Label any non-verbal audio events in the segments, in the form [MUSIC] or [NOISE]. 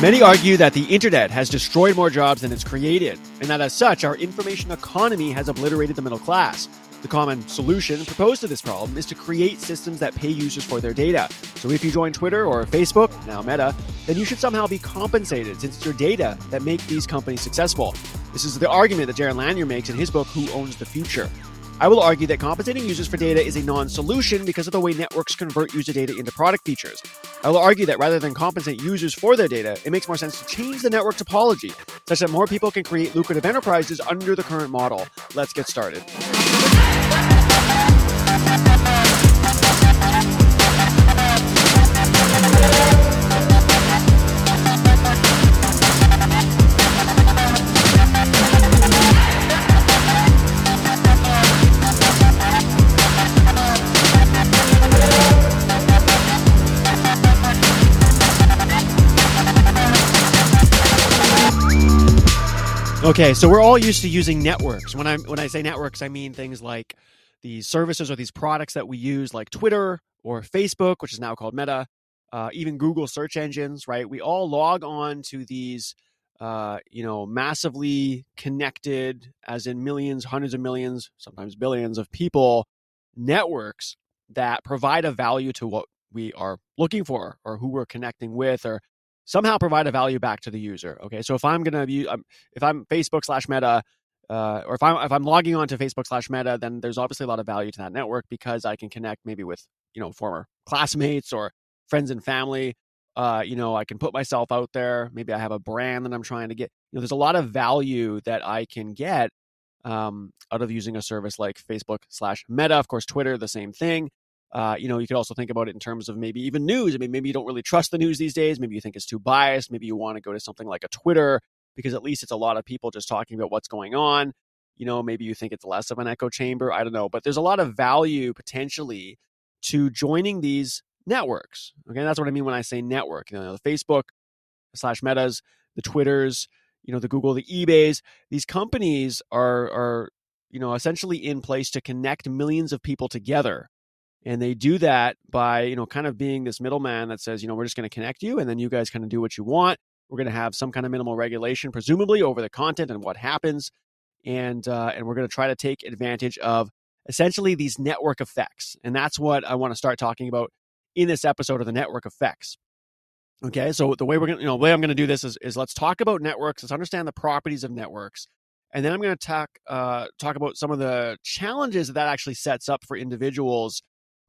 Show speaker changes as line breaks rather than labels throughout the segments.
Many argue that the internet has destroyed more jobs than it's created, and that as such, our information economy has obliterated the middle class. The common solution proposed to this problem is to create systems that pay users for their data. So if you join Twitter or Facebook, now Meta, then you should somehow be compensated since it's your data that make these companies successful. This is the argument that Jaron Lanier makes in his book Who Owns the Future. I will argue that compensating users for data is a non solution because of the way networks convert user data into product features. I will argue that rather than compensate users for their data, it makes more sense to change the network topology such that more people can create lucrative enterprises under the current model. Let's get started. Okay, so we're all used to using networks. When I when I say networks, I mean things like these services or these products that we use, like Twitter or Facebook, which is now called Meta, uh, even Google search engines. Right? We all log on to these, uh, you know, massively connected, as in millions, hundreds of millions, sometimes billions of people, networks that provide a value to what we are looking for or who we're connecting with or somehow provide a value back to the user. Okay, so if I'm gonna view, um, if I'm Facebook slash Meta, uh, or if I'm if I'm logging on to Facebook slash Meta, then there's obviously a lot of value to that network because I can connect maybe with you know former classmates or friends and family. Uh, you know, I can put myself out there. Maybe I have a brand that I'm trying to get. You know, there's a lot of value that I can get um, out of using a service like Facebook slash Meta. Of course, Twitter, the same thing. Uh, you know, you could also think about it in terms of maybe even news. I mean, maybe you don't really trust the news these days. Maybe you think it's too biased. Maybe you want to go to something like a Twitter because at least it's a lot of people just talking about what's going on. You know, maybe you think it's less of an echo chamber. I don't know. But there's a lot of value potentially to joining these networks. Okay. That's what I mean when I say network. You know, the Facebook slash metas, the Twitters, you know, the Google, the eBays, these companies are, are, you know, essentially in place to connect millions of people together and they do that by you know kind of being this middleman that says you know we're just going to connect you and then you guys kind of do what you want. We're going to have some kind of minimal regulation presumably over the content and what happens and uh, and we're going to try to take advantage of essentially these network effects. And that's what i want to start talking about in this episode of the network effects. Okay so the way we're going to you know the way i'm going to do this is, is let's talk about networks let's understand the properties of networks and then i'm going to talk uh, talk about some of the challenges that that actually sets up for individuals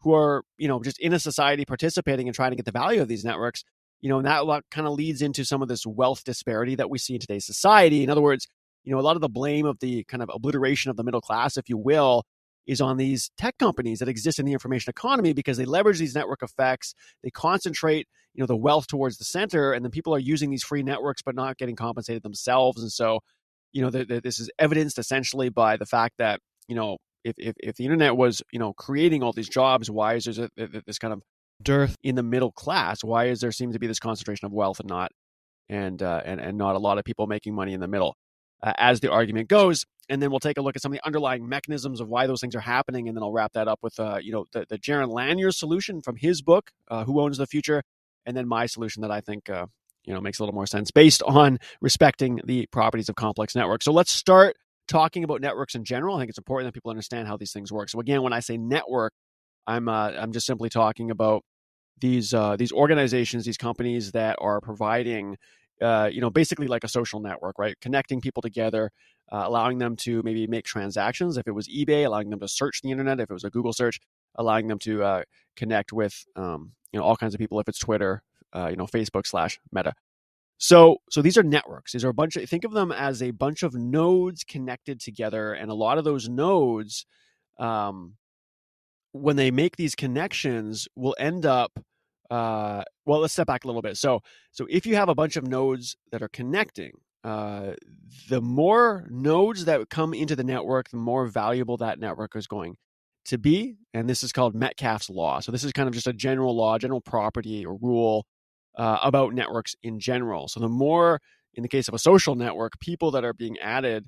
who are you know just in a society participating and trying to get the value of these networks you know and that kind of leads into some of this wealth disparity that we see in today's society. In other words you know a lot of the blame of the kind of obliteration of the middle class if you will is on these tech companies that exist in the information economy because they leverage these network effects they concentrate you know the wealth towards the center and then people are using these free networks but not getting compensated themselves. And so you know the, the, this is evidenced essentially by the fact that you know if, if, if the internet was you know creating all these jobs why is there this kind of dearth in the middle class? Why is there seem to be this concentration of wealth and not and uh, and and not a lot of people making money in the middle? Uh, as the argument goes and then we'll take a look at some of the underlying mechanisms of why those things are happening and then i'll wrap that up with uh, you know the, the jaron lanier solution from his book uh, who owns the future and then my solution that i think uh, you know makes a little more sense based on [LAUGHS] respecting the properties of complex networks. So let's start talking about networks in general. I think it's important that people understand how these things work. So again, when I say network, I'm uh, I'm just simply talking about these uh, these organizations, these companies that are providing, uh, you know, basically like a social network, right? Connecting people together, uh, allowing them to maybe make transactions. If it was eBay, allowing them to search the internet. If it was a Google search, allowing them to uh, connect with, um, you know, all kinds of people. If it's Twitter, uh, you know, Facebook slash Meta. So, so these are networks. These are a bunch of think of them as a bunch of nodes connected together, and a lot of those nodes, um, when they make these connections, will end up. Uh, well, let's step back a little bit. So, so if you have a bunch of nodes that are connecting, uh, the more nodes that come into the network, the more valuable that network is going to be. And this is called Metcalfe's law. So this is kind of just a general law, general property or rule uh, about networks in general. So the more, in the case of a social network, people that are being added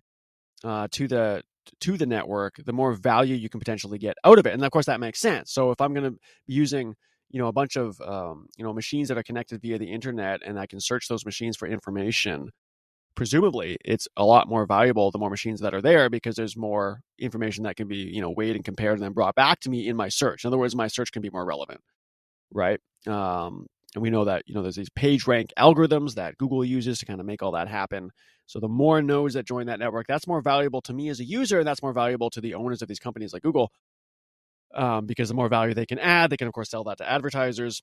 uh, to the to the network, the more value you can potentially get out of it. And of course, that makes sense. So if I'm going to be using you know a bunch of um, you know machines that are connected via the internet, and I can search those machines for information. Presumably, it's a lot more valuable the more machines that are there because there's more information that can be you know weighed and compared and then brought back to me in my search. In other words, my search can be more relevant, right? Um, and we know that you know there's these page rank algorithms that Google uses to kind of make all that happen. So the more nodes that join that network, that's more valuable to me as a user, and that's more valuable to the owners of these companies like Google, um, because the more value they can add, they can of course sell that to advertisers.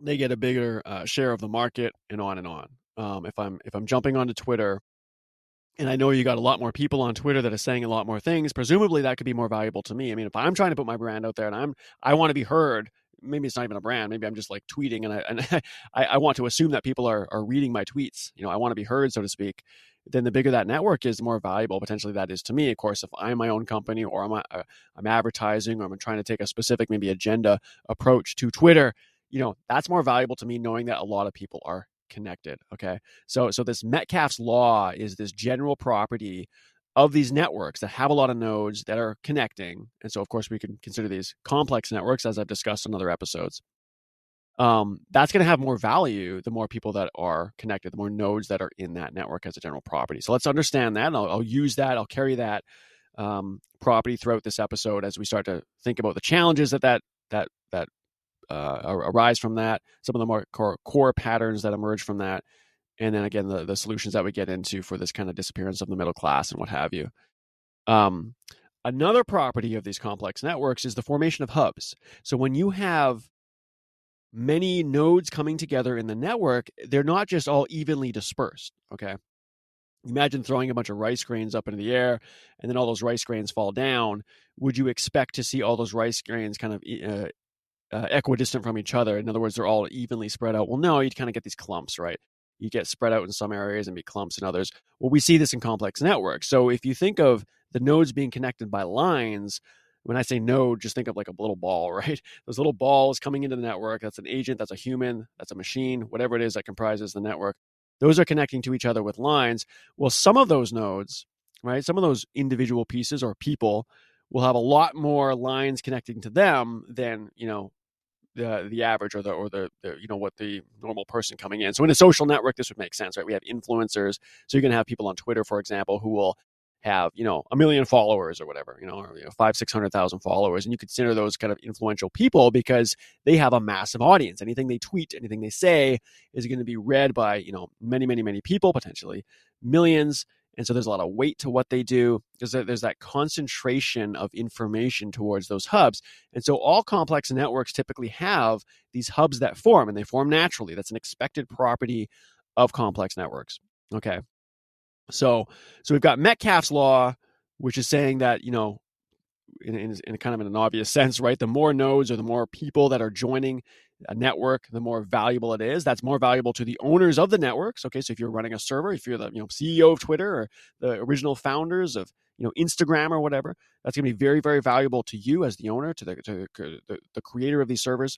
They get a bigger uh, share of the market, and on and on. Um, if I'm if I'm jumping onto Twitter, and I know you got a lot more people on Twitter that are saying a lot more things, presumably that could be more valuable to me. I mean, if I'm trying to put my brand out there and I'm I want to be heard maybe it's not even a brand. Maybe I'm just like tweeting, and I and [LAUGHS] I, I want to assume that people are are reading my tweets. You know, I want to be heard, so to speak. Then the bigger that network is, the more valuable potentially that is to me. Of course, if I'm my own company or I'm uh, I'm advertising or I'm trying to take a specific maybe agenda approach to Twitter, you know, that's more valuable to me knowing that a lot of people are connected. Okay, so so this Metcalfe's law is this general property of these networks that have a lot of nodes that are connecting. And so, of course, we can consider these complex networks, as I've discussed in other episodes. Um, that's going to have more value the more people that are connected, the more nodes that are in that network as a general property. So let's understand that. I'll, I'll, use that. I'll carry that um, property throughout this episode as we start to think about the challenges that that that that uh, arise from that, some of the more core, core patterns that emerge from that, and then again the, the solutions that we get into for this kind of disappearance of the middle class and what have you. Um, another property of these complex networks is the formation of hubs. So when you have many nodes coming together in the network they're not just all evenly dispersed okay? Imagine throwing a bunch of rice grains up into the air and then all those rice grains fall down. Would you expect to see all those rice grains kind of uh, uh, equidistant from each other? In other words they're all evenly spread out. Well no you'd kind of get these clumps right you get spread out in some areas and be clumps in others. Well, we see this in complex networks. So if you think of the nodes being connected by lines, when I say node, just think of like a little ball, [LAUGHS] right? Those little balls coming into the network. That's an agent, that's a human, that's a machine, whatever it is that comprises the network. Those are connecting to each other with lines. Well, some of those nodes, right? Some of those individual pieces or people will have a lot more lines connecting to them than, you know, the the average or the or the, the, you know what the normal person coming in. So in a social network, this would make sense, right? We have influencers, so you're going to have people on Twitter, for example, who will have you know a million followers or whatever, you know, or you know, five six hundred thousand followers, and you consider those kind of influential people because they have a massive audience. Anything they tweet, anything they say, is going to be read by you know many many many people, potentially millions and so there's a lot of weight to what they do because there's that concentration of information towards those hubs. And so all complex networks typically have these hubs that form and they form naturally. That's an expected property of complex networks. Okay. So so we've got Metcalfe's law, which is saying that, you know, in, in, in, kind of in an obvious [LAUGHS] sense, right? The more nodes or the more people that are joining a network, the more valuable it is. That's more valuable to the owners of the networks. Okay, so if you're running a server, if you're the you know CEO of Twitter or the original founders of you know Instagram or whatever, that's going to be very very valuable to you as the owner, to the to the, the creator of these servers.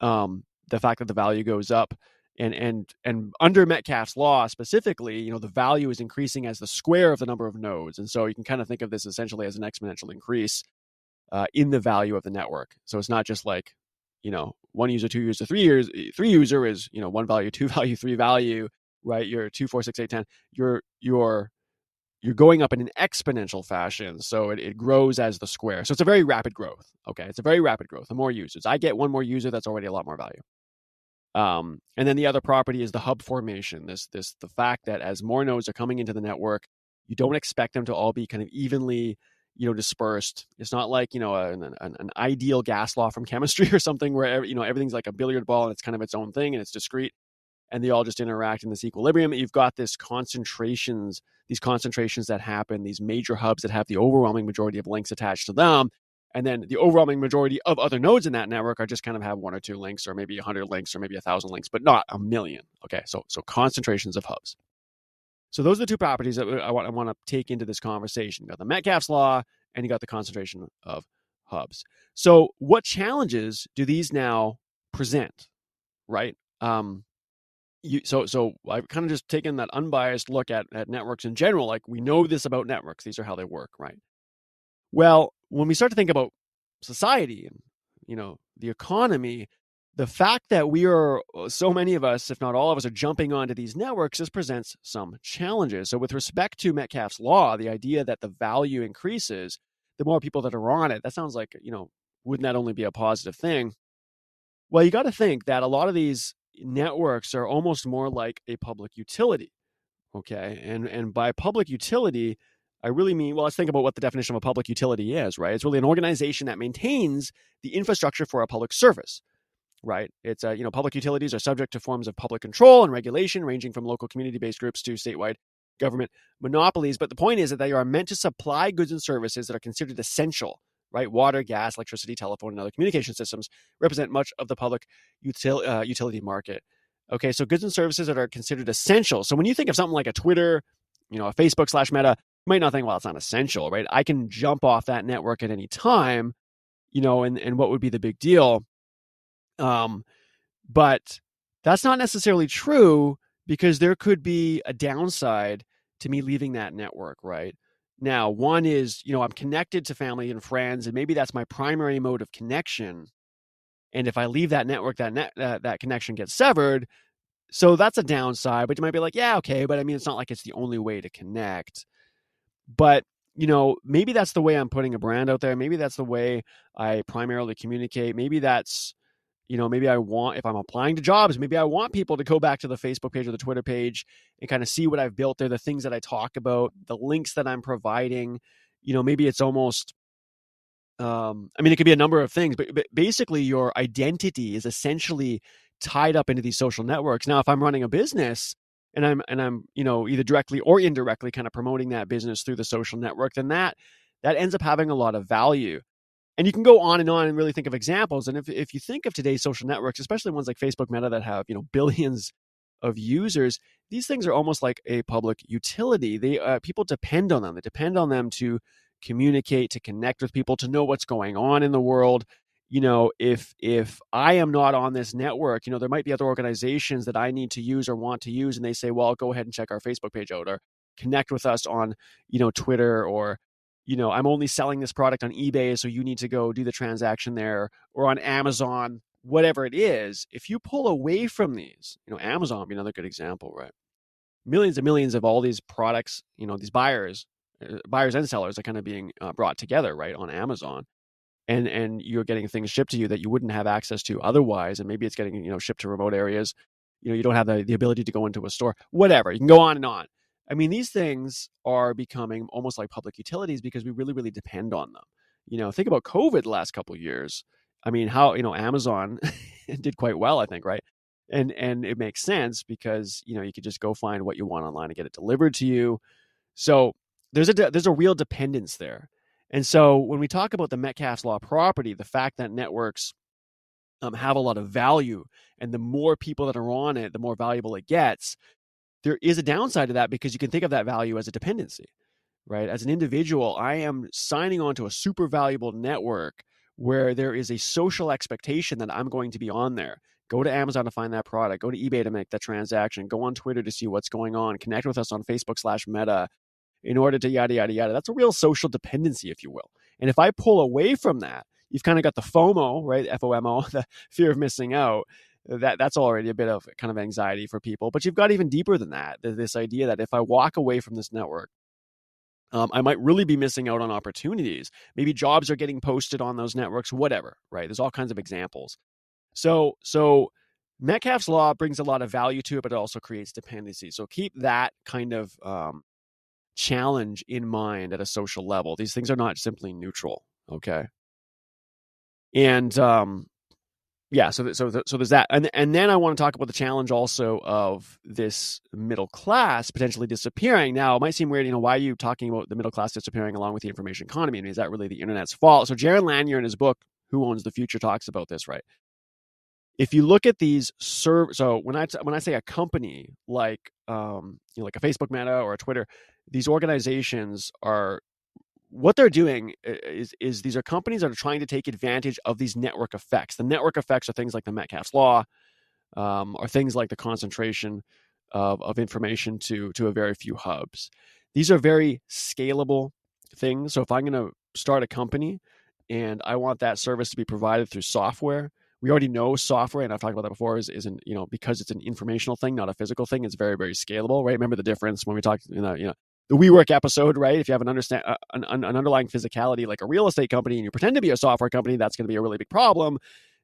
Um, the fact that the value goes up. And and and under Metcalfe's law specifically, you know, the value is increasing as the square of the number of nodes, and so you can kind of think of this essentially as an exponential increase uh, in the value of the network. So it's not just like you know one user two user three years three user is you know one value [LAUGHS] two value three value right? You're two four six eight ten you're you're you're going up in an exponential fashion so it, it grows as the square. So it's a very rapid growth okay? It's a very rapid growth the more users. I get one more user that's already a lot more value. Um, and then the other property is the hub formation this this the fact that as more nodes are coming into the network you don't expect them to all be kind of evenly you know dispersed. It's not like you know an, an, an, ideal gas law from [LAUGHS] chemistry or something where you know everything's like a billiard ball and it's kind of its own thing and it's discrete and they all just interact in this equilibrium. You've got this concentrations these concentrations that happen these major hubs that have the overwhelming majority of links attached to them and then the overwhelming majority of other nodes in that network are just kind of have one or two links or maybe 100 links or maybe a thousand links but not a million okay? So so concentrations of hubs so those are the two properties that I want, I want to take into this conversation. You got the Metcalfe's law and you got the concentration of hubs. So what challenges do these now present? Right. Um, you, so so I've kind of just taken that unbiased look at, at networks in general. Like we know this about networks; these are how they work, right? Well, when we start to think about society and you know the economy, the fact that we are uh, so many of us, if not all of us, are jumping onto these networks, this presents some challenges. So, with respect to Metcalfe's law, the idea that the value increases the more people that are on it, that sounds like, you know, wouldn't that only be a positive thing? Well, you got to think that a lot of these networks are almost more like a public utility. Okay. And, and by public utility, I really mean, well, let's think about what the definition of a public utility is, right? It's really an organization that maintains the infrastructure for a public service right? It's, uh, you know, public utilities are subject to forms of public control and regulation, ranging from local community based groups to statewide government monopolies. But the point is that they are meant to supply goods and services that are considered essential, right? Water, gas, electricity, telephone, and other communication systems represent much of the public util- uh, utility market. Okay, so goods and services that are considered essential. So when you think of something like a Twitter, you know, a Facebook slash Meta, you might not think, well, it's not essential, right? I can jump off that network at any time, you know, and, and what would be the big deal? Um, but that's not necessarily true because there could be a downside to me leaving that network, right? Now, one is, you know, I'm connected to family and friends, and maybe that's my primary mode of connection. And if I leave that network, that net, uh, that connection gets severed. So that's a downside. But you might be like, yeah, okay, but I mean, it's not like it's the only way to connect. But you know, maybe that's the way I'm putting a brand out there. Maybe that's the way I primarily communicate. Maybe that's you know maybe i want if i'm applying to jobs maybe i want people to go back to the facebook page or the twitter page and kind of see what i've built there the things that i talk about the links that i'm providing. You know maybe it's almost um, i mean it could be a number of things but, but basically your identity is essentially tied up into these social networks. Now if i'm running a business and i'm and i'm you know either directly or indirectly kind of promoting that business through the social network then that that ends up having a lot of value and you can go on and on and really think of examples. And if, if you think of today's social networks especially ones like facebook meta that have you know [LAUGHS] billions of users these things are almost like a public utility. They uh, people depend on them. They depend on them to communicate to connect with people to know what's going on in the world. You know if if i am not on this network you know there might be other organizations that i need to use or want to use and they say well go ahead and check our facebook page out or connect with us on you know twitter or you know, I'm only selling this product on eBay, so you need to go do the transaction there or on Amazon, whatever it is. If you pull away from these, you know, Amazon would be another good example, right? Millions and millions of all these products, you know, these buyers, uh, buyers and sellers are kind of being uh, brought together, right, on Amazon. And and you're getting things shipped to you that you wouldn't have access to otherwise, and maybe it's getting you know shipped to remote areas. You know, you don't have the, the ability to go into a store. Whatever, you can go on and on I mean, these things are becoming almost like public utilities because we really, really depend on them. You know, think about COVID the last couple years. I mean, how you know Amazon [LAUGHS] did quite well, I think, right? And and it makes sense because you know you could just go find what you want online and get it delivered to you. So there's a there's a real dependence there. And so when we talk about the Metcalfe's law property, the fact that networks um, have a lot of value, and the more people that are on it, the more valuable it gets there is a downside to that because you can think of that value as a dependency, right? As an individual, I am signing on to a super valuable network where there is a social expectation that I'm going to be on there. Go to Amazon to find that product. Go to eBay to make that transaction. Go on Twitter to see what's going on. Connect with us on Facebook slash Meta in order to yada yada yada. That's a real social dependency, if you will. And if I pull away from that, you've kind of got the FOMO, right? FOMO, [LAUGHS] the fear of missing out that that's already a bit of kind of anxiety for people. But you've got even deeper than that. This idea that if I walk away from this network, um, I might really be missing out on opportunities. Maybe jobs are getting posted on those networks, whatever. Right? There's all kinds of examples. So so Metcalfe's law brings a lot of value to it, but it also creates dependency. So keep that kind of um, challenge in mind at a social level. These things are not simply neutral. Okay. And um, yeah, so so so there's that, and and then I want to talk about the challenge also of this middle class potentially disappearing. Now, it might seem weird, you know, why are you talking about the middle class disappearing along with the information economy? I mean, is that really the internet's fault? So Jaron Lanier in his book "Who Owns the Future" talks about this, right? If you look at these serve, so when I when I say a company like um, you know, like a Facebook Meta or a Twitter, these organizations are what they're doing is is these are companies that are trying to take advantage of these network effects. The network effects are things like the Metcalfe's law, um, or things like the concentration of, of information to to a very few hubs. These are very scalable things. So if I'm going to start a company and I want that service to be provided through software, we already know software, and I've talked about that before, is isn't you know because it's an informational thing, not a physical thing. It's very very scalable, right? Remember the difference when we talked, you know, you know the WeWork episode, right? If you have an understand uh, an, an underlying physicality like a real estate company, and you pretend to be a software company, that's going to be a really big problem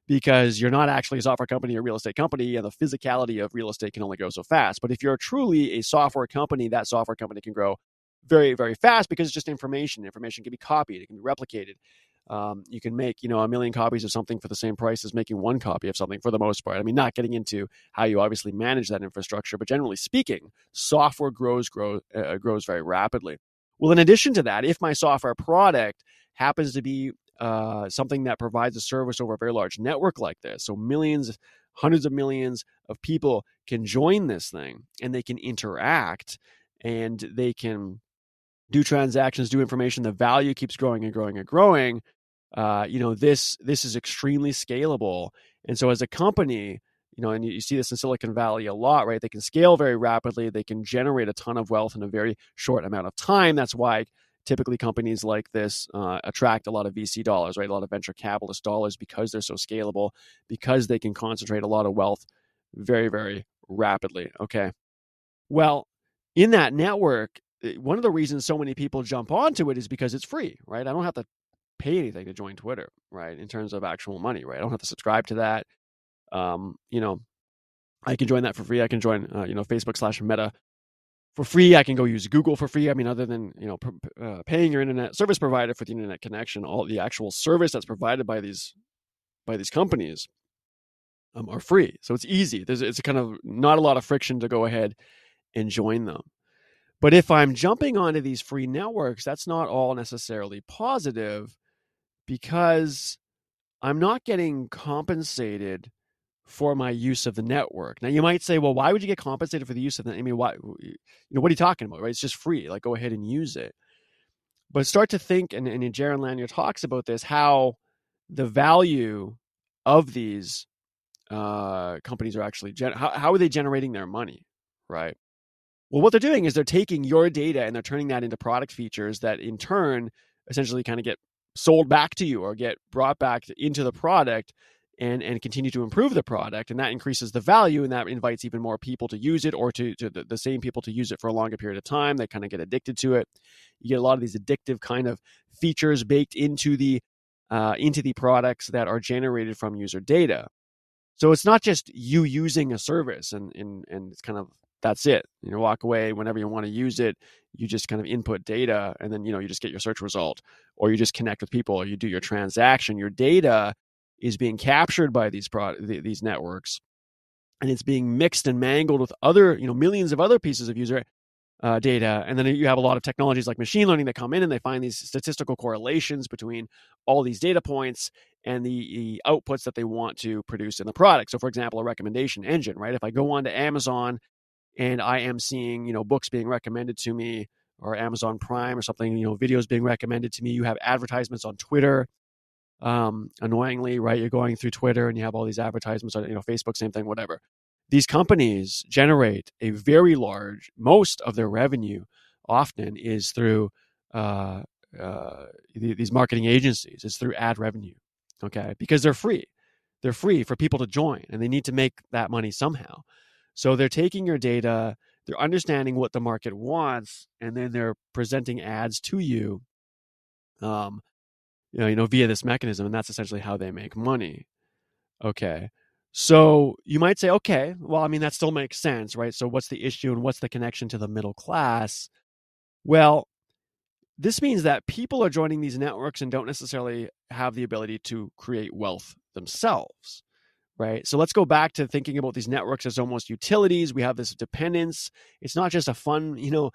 because you're not actually a software company or real estate company, and the physicality of real estate can only go so fast. But if you're truly a software company, that software company can grow very very fast because it's just information. Information can be copied, it can be replicated um, you can make you know a million copies of something for the same price as making one copy of something for the most part. I mean not getting into how you obviously manage that infrastructure but generally speaking software grows grow, uh, grows very rapidly. Well in addition to that if my software product happens to be uh, something that provides a service over a very large network like this so millions hundreds of millions of people can join this thing and they can interact and they can do transactions do information the value keeps growing and growing and growing uh, you know this this is extremely scalable. And so as a company you know and you, see this in silicon valley a lot right? They can scale very rapidly. They can generate a ton of wealth in a very short amount of time. That's why typically companies like this uh, attract a lot of vc dollars right? A lot of venture capitalist dollars because they're so scalable because they can concentrate a lot of wealth very very rapidly okay? Well in that network eh, one of the reasons so many people jump onto it is because it's free right? I don't have to pay anything to join Twitter, right? In terms of actual money, right? I don't have to subscribe to that. Um, you know, I can join that for free. I can join, uh, you know, Facebook slash Meta for free. I can go use Google for free. I mean, other than you know, uh, paying your internet service provider for the internet connection, all the actual service that's provided by these by these companies um, are free. So it's easy. There's it's kind of not a lot of friction to go ahead and join them. But if I'm jumping onto these free networks, that's not all necessarily positive because I'm not getting compensated for my use of the network. Now you might say, well, why would you get compensated for the use of the? I mean, why? You know, what are you talking about? Right? It's just free. Like, go ahead and use it. But start to think, and, and Jaron Lanier talks about this, how the value of these uh, companies are actually gen- how, how are they generating their money, right? Well, what they're doing is they're taking your data and they're turning that into product features that, in turn, essentially kind of get sold back to you or get brought back into the product and and continue to improve the product and that increases the value and that invites even more people to use it or to, to the, the same people to use it for a longer period of time they kind of get addicted to it. You get a lot of these addictive kind of features baked into the uh, into the products that are generated from user data. So it's not just you using a service and and, and it's kind of that's it. You know, walk away whenever you want to use it. You just kind of input data, and then you know you just get your search result, or you just connect with people, or you do your transaction. Your data is being captured by these pro- these networks, and it's being mixed and mangled with other you know millions of other pieces of user uh, data. And then you have a lot of technologies like machine learning that come in and they find these statistical correlations between all these data points and the, the, outputs that they want to produce in the product. So, for example, a recommendation engine, right? If I go on to Amazon and I am seeing, you know, books being recommended to me or Amazon Prime or something, you know, videos being recommended to me. You have advertisements on Twitter. Um, annoyingly, right? You're going through Twitter and you have all these advertisements on, you know, Facebook, same thing, whatever. These companies generate a very large, most of their revenue often is through uh, uh, these marketing agencies. It's through ad revenue, okay? Because they're free. They're free for people to join, and they need to make that money somehow. So they're taking your data, they're understanding what the market wants, and then they're presenting ads to you, um, you know, you know, via this mechanism, and that's essentially how they make money. Okay. So you might say, okay, well, I mean, that still makes sense, right? So what's the issue and what's the connection to the middle class? Well, this means that people are joining these networks and don't necessarily have the ability to create wealth themselves right? So let's go back to thinking about these networks as almost utilities. We have this dependence. It's not just a fun, you know,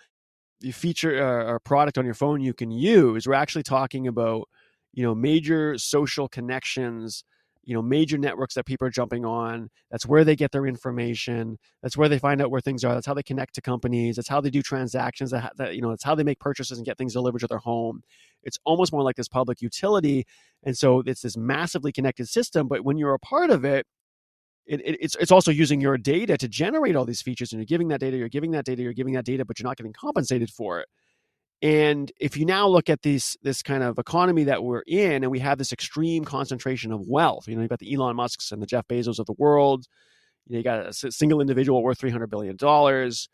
feature uh, or product on your phone you can use. We're actually talking about, you know, major social connections, you know, major networks that people are jumping on. That's where they get their information. That's where they find out where things are. That's how they connect to companies. That's how they do transactions. That, that you know, that's how they make purchases and get things delivered to their home. It's almost more like this public utility, and so it's this massively connected system. But when you're a part of it, it, it, it's it's also using your data to generate all these features and you're giving that data you're giving that data you're giving that data but you're not getting compensated for it And if you now look at this this kind of economy that we're in, and we have this extreme concentration of wealth, you know, you've got the Elon Musk's and the Jeff Bezos of the world. You know, you got a single individual worth three hundred billion dollars,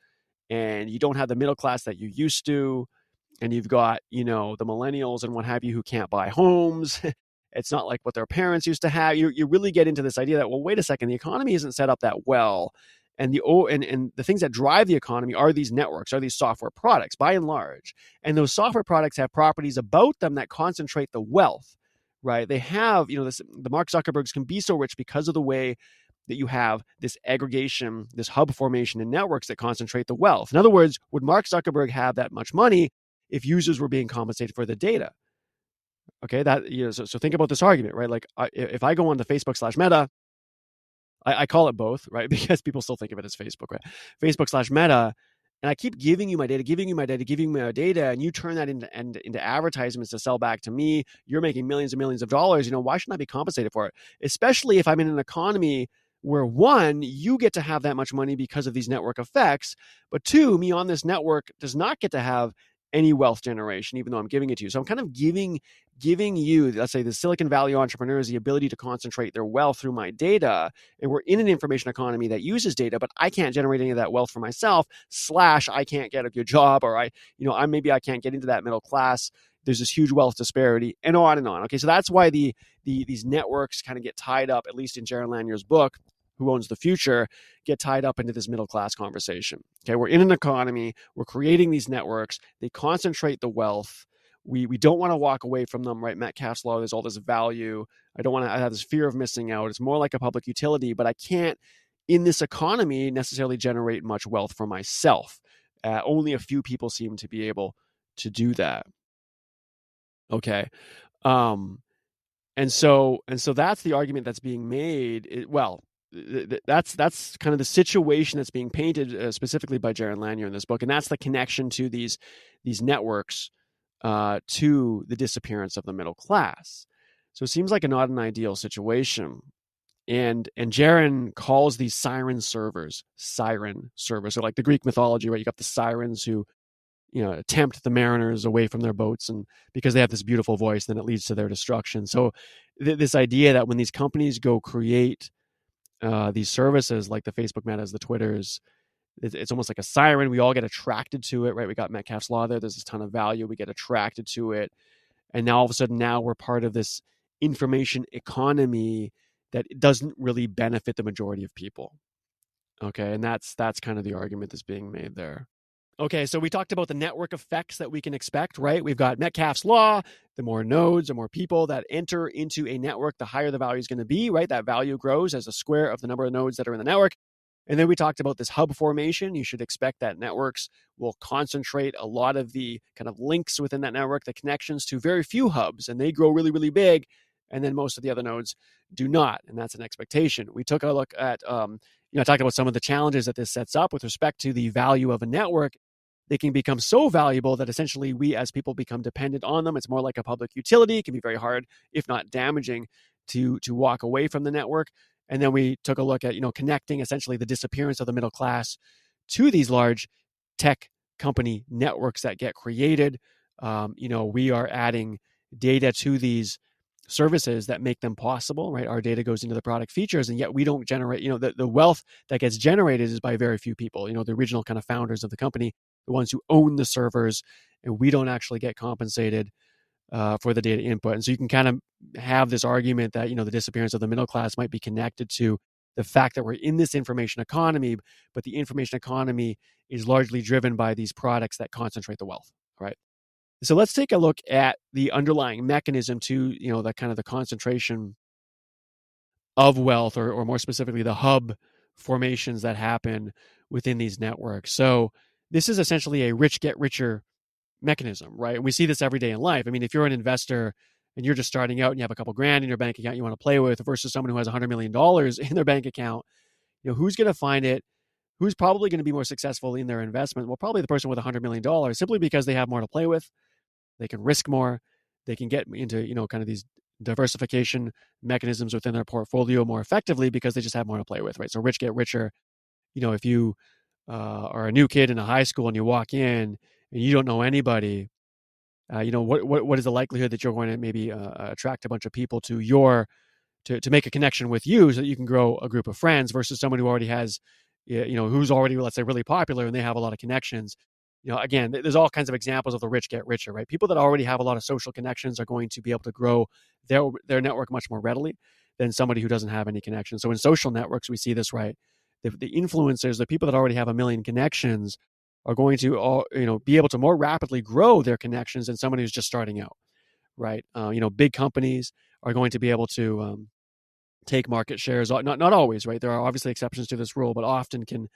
and you don't have the middle class that you used to, and you've got you know the millennials and what have you who can't buy homes. [LAUGHS] it's not like what their parents used to have. You you really get into this idea that well, wait a second, the economy isn't set up that well and the and, and the things that drive the economy are these networks are these software products by and large. And those software products have properties about them that concentrate the wealth right? They have you know this the mark zuckerbergs can be so rich because of the way that you have this aggregation this hub formation and networks that concentrate the wealth. In other words would mark zuckerberg have that much money if users were being compensated for the data? Okay that you know so, so think about this argument right? Like I, if i go on to facebook slash meta I, I call it both, right? [LAUGHS] Because people still think of it as Facebook, right? Facebook slash Meta, and I keep giving you my data, giving you my data, giving you my data, and you turn that into into advertisements to sell back to me. You're making millions and millions of dollars. You know, why shouldn't I be compensated for it? Especially if I'm in an economy where one, you get to have that much money because of these network effects, but two, me on this network does not get to have any wealth generation, even though I'm giving it to you. So I'm kind of giving giving you, let's say, the Silicon Valley entrepreneurs the ability to concentrate their wealth through my data. And we're in an information economy that uses data, but I can't generate any of that wealth for myself. Slash, I can't get a good job, or I, you know, I maybe I can't get into that middle class. There's this huge wealth disparity, and on and on. Okay, so that's why the the these networks kind of get tied up, at least in Jaron Lanier's book, who owns the future get tied up into this middle class conversation. Okay, we're in an economy, we're creating these networks, they concentrate the wealth. We, we don't want to walk away from them, right? Metcalfe's law, there's all this value. I don't want to I have this fear of missing out. It's more like a public utility, but I can't, in this economy, necessarily generate much wealth for myself. Uh, only a few people seem to be able to do that. Okay. Um, and so and so that's the argument that's being made it, well that's that's kind of the situation that's being painted uh, specifically by Jaron Lanier in this book, and that's the connection to these these networks uh, to the disappearance of the middle class. So it seems like not an ideal situation, and and Jaron calls these siren servers siren servers. So like the Greek mythology, right? You got the sirens who you know tempt the mariners away from their boats and because they have this beautiful voice then it leads to their destruction so th- this idea that when these companies go create uh, these services like the Facebook Metas, the Twitters. It's, it's almost like a siren. We all get attracted to it, right? We got Metcalfe's law there. There's a ton of value. We get attracted to it, and now all of a sudden, now we're part of this information economy that doesn't really benefit the majority of people. Okay, and that's that's kind of the argument that's being made there. Okay, so we talked about the network effects that we can expect, right? We've got Metcalfe's law. The more nodes, the more people that enter into a network, the higher the value is going to be, right? That value grows as a square of the number of nodes that are in the network. And then we talked about this hub formation. You should expect that networks will concentrate a lot of the kind of links within that network, the connections to very few hubs, and they grow really, really big. And then most of the other nodes do not. And that's an expectation. We took a look at, um, you know, I talked about some of the challenges that this sets up with respect to the value of a network they can become so valuable that essentially we as people become dependent on them. It's more like a public utility. It can be very hard, if not damaging, to to walk away from the network. And then we took a look at you know connecting essentially the disappearance of the middle class to these large tech company networks that get created. Um, you know, we are adding data to these services that make them possible, right? Our data goes into the product features, and yet we don't generate, you know, the, the wealth that gets generated is by very few people, you know, the original kind of founders of the company the ones who own the servers, and we don't actually get compensated uh, for the data input. And so you can kind of have this argument that you know the disappearance of the middle class might be connected to the fact that we're in this information economy, but the information economy is largely driven by these products that concentrate the wealth. Right. So let's take a look at the underlying mechanism to you know the kind of the concentration of wealth, or, or more specifically, the hub formations that happen within these networks. So this is essentially a rich get richer mechanism, right? We see this every day in life. I mean, if you're an investor and you're just starting out and you have a couple grand in your bank account you want to play with versus someone who has $100 million in their bank account, you know, who's going to find it? Who's probably going to be more successful in their investment? Well, probably the person with $100 million simply because they have more to play with. They can risk more. They can get into, you know, kind of these diversification mechanisms within their portfolio more effectively because they just have more to play with, right? So rich get richer. You know, if you uh, or a new kid in a high school and you walk in and you don't know anybody Uh, you know, what, what what is the likelihood that you're going to maybe uh, attract a bunch of people to your to to make a connection with you so that you can grow a group of friends versus someone who already has you know who's already let's say really popular and they have a lot of connections. You know again there's all kinds of examples of the rich get richer right? People that already have a lot of social connections are going to be able to grow their their network much more readily than somebody who doesn't have any connections so in social networks we see this right the, the influencers the people that already have a million connections are going to all you know be able to more rapidly grow their connections than somebody who's just starting out right? Uh, you know big companies are going to be able to um, take market shares not not always right? There are obviously exceptions to this rule but often can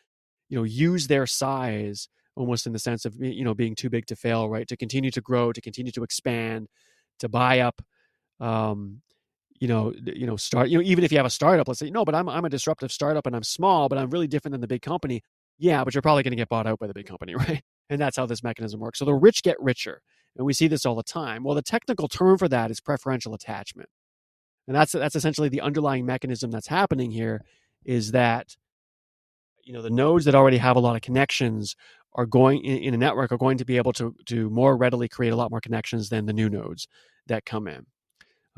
you know use their size almost in the sense of you know being too big to fail right? To continue to grow to continue to expand to buy up um you know you know start you know even if you have a startup let's say no but i'm i'm a disruptive startup and i'm small but i'm really different than the big company. Yeah but you're probably going to get bought out by the big company [LAUGHS] right? And that's how this mechanism works. So the rich get richer and we see this all the time. Well the technical term for that is preferential attachment. And that's that's essentially the underlying mechanism that's happening here is that you know the nodes that already have a lot of connections are going in, a network are going to be able to to more readily create a lot more connections than the new nodes that come in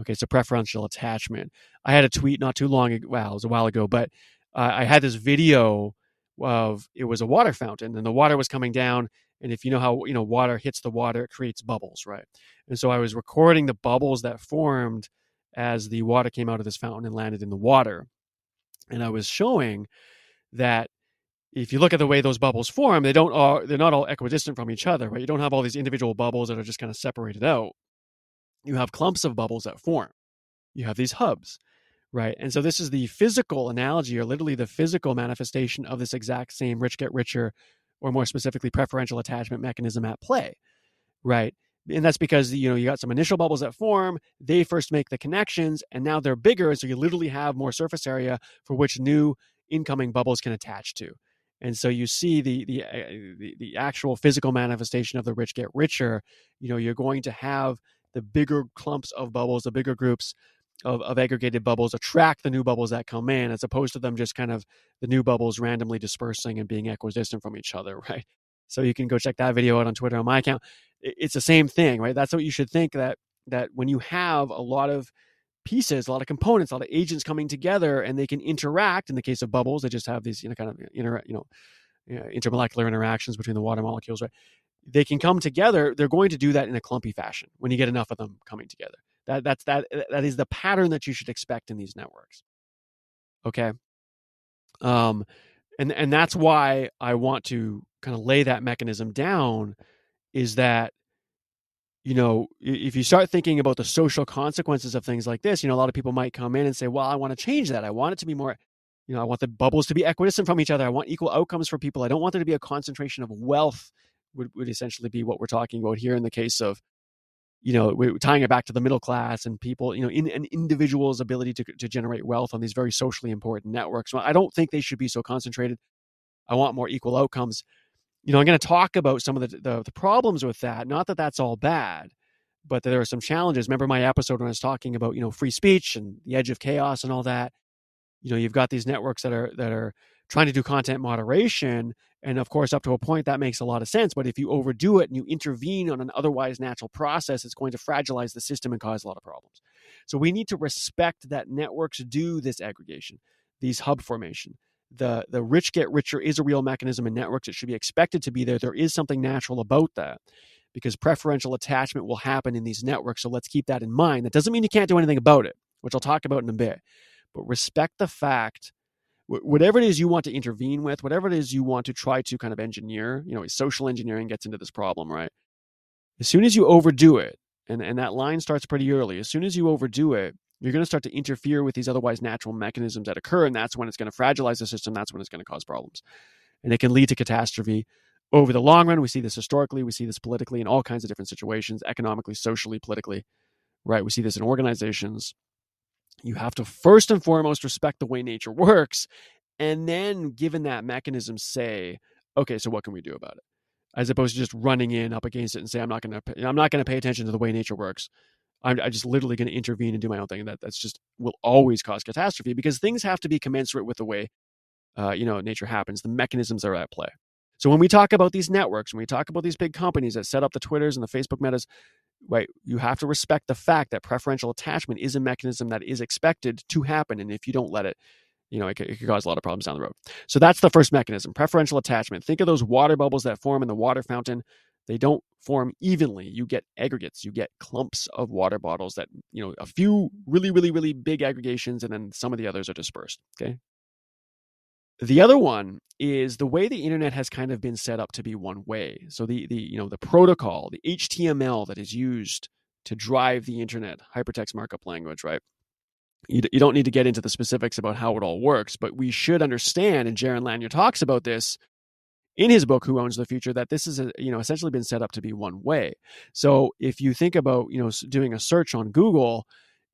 okay so preferential attachment i had a tweet not too long ago well it was a while ago but uh, i had this video of it was a water fountain and the water was coming down and if you know how you know water hits the water it creates bubbles right and so i was recording the bubbles that formed as the water came out of this fountain and landed in the water. And I was showing that if you look at the way those bubbles form, they don't all they're not all equidistant from each other, right? You don't have all these individual bubbles that are just kind of separated out. You have clumps of bubbles that form. You have these hubs, right? And so this is the physical analogy, or literally the physical manifestation of this exact same rich get richer, or more specifically, preferential attachment mechanism at play, right? and that's because you know you got some initial bubbles that form they first make the connections and now they're bigger so you literally have more surface area for which new incoming bubbles can attach to and so you see the the uh, the, the actual physical manifestation of the rich get richer you know you're going to have the bigger clumps of bubbles the bigger groups of, of aggregated bubbles attract the new bubbles that come in as opposed to them just kind of the new bubbles randomly dispersing and being equidistant from each other [LAUGHS] right so you can go check that video out on twitter on my account it's the same thing, right? That's what you should think that that when you have a lot of pieces, a lot of components, a lot of agents coming together, and they can interact. In the case of bubbles, they just have these, you know, kind of inter, you know, intermolecular interactions between the water molecules, right? They can come together. They're going to do that in a clumpy fashion when you get enough of them coming together. That that's that that is the pattern that you should expect in these networks. Okay. Um, and and that's why I want to kind of lay that mechanism down is that you know if you start thinking about the social consequences of things like this you know a lot of people might come in and say well i want to change that i want it to be more you know i want the bubbles to be equidistant from each other i want equal outcomes for people i don't want there to be a concentration of wealth would, would essentially be what we're talking about here in the case of you know tying it back to the middle class and people you know in an individual's ability to, to generate wealth on these very socially important networks well, i don't think they should be so concentrated i want more equal outcomes you know, I'm going to talk about some of the, the, the problems with that. Not that that's all bad, but there are some challenges. Remember my episode when I was talking about you know free speech and the edge of chaos and all that. You know, you've got these networks that are that are trying to do content moderation, and of course, up to a point that makes a lot of sense. But if you overdo it and you intervene on an otherwise natural process, it's going to fragilize the system and cause a lot of problems. So we need to respect that networks do this aggregation, these hub formation the the rich get richer is a real mechanism in networks. It should be expected to be there. There is something natural about that because preferential attachment will happen in these networks. So let's keep that in mind. That doesn't mean you can't do anything about it, which I'll talk about in a bit. But respect the fact whatever it is you want to intervene with, whatever it is you want to try to kind of engineer, you know, social engineering gets into this problem, right? As soon as you overdo it, and, and that line starts pretty early, as soon as you overdo it, you're going to start to interfere with these otherwise natural mechanisms that occur. And that's when it's going to fragilize the system. That's when it's going to cause problems. And it can lead to catastrophe over the long run. We see this historically, we see this politically in all kinds of different situations, economically, socially, politically, right? We see this in organizations. You have to first and foremost respect the way nature [LAUGHS] works. And then, given that mechanism, say, okay, so what can we do about it? As opposed to just running in up against it and say, I'm not going to, I'm not going to pay attention to the way nature works. I'm, I'm just literally going to intervene and do my own thing. That that's just will always cause catastrophe because things have to be commensurate with the way, uh, you know, nature happens. The mechanisms are at play. So when we talk about these networks, when we talk about these big companies that set up the Twitters and the Facebook Metas, right? You have to respect the fact that preferential attachment is a mechanism that is expected to happen. And if you don't let it, you know, it could, it could, cause a lot of problems down the road. So that's the first mechanism, preferential attachment. Think of those water bubbles that form in the water fountain. They don't form evenly. You get aggregates, you get clumps of water bottles that, you know, a few really, really, really big aggregations, and then some of the others are dispersed. Okay. The other one is the way the internet has kind of been set up to be one way. So the the you know the protocol, the HTML that is used to drive the internet, hypertext markup language, right? You, you don't need to get into the specifics about how it all works, but we should understand, and Jaron Lanier talks about this in his book who owns the future that this is a, you know essentially been set up to be one way so if you think about you know doing a search on google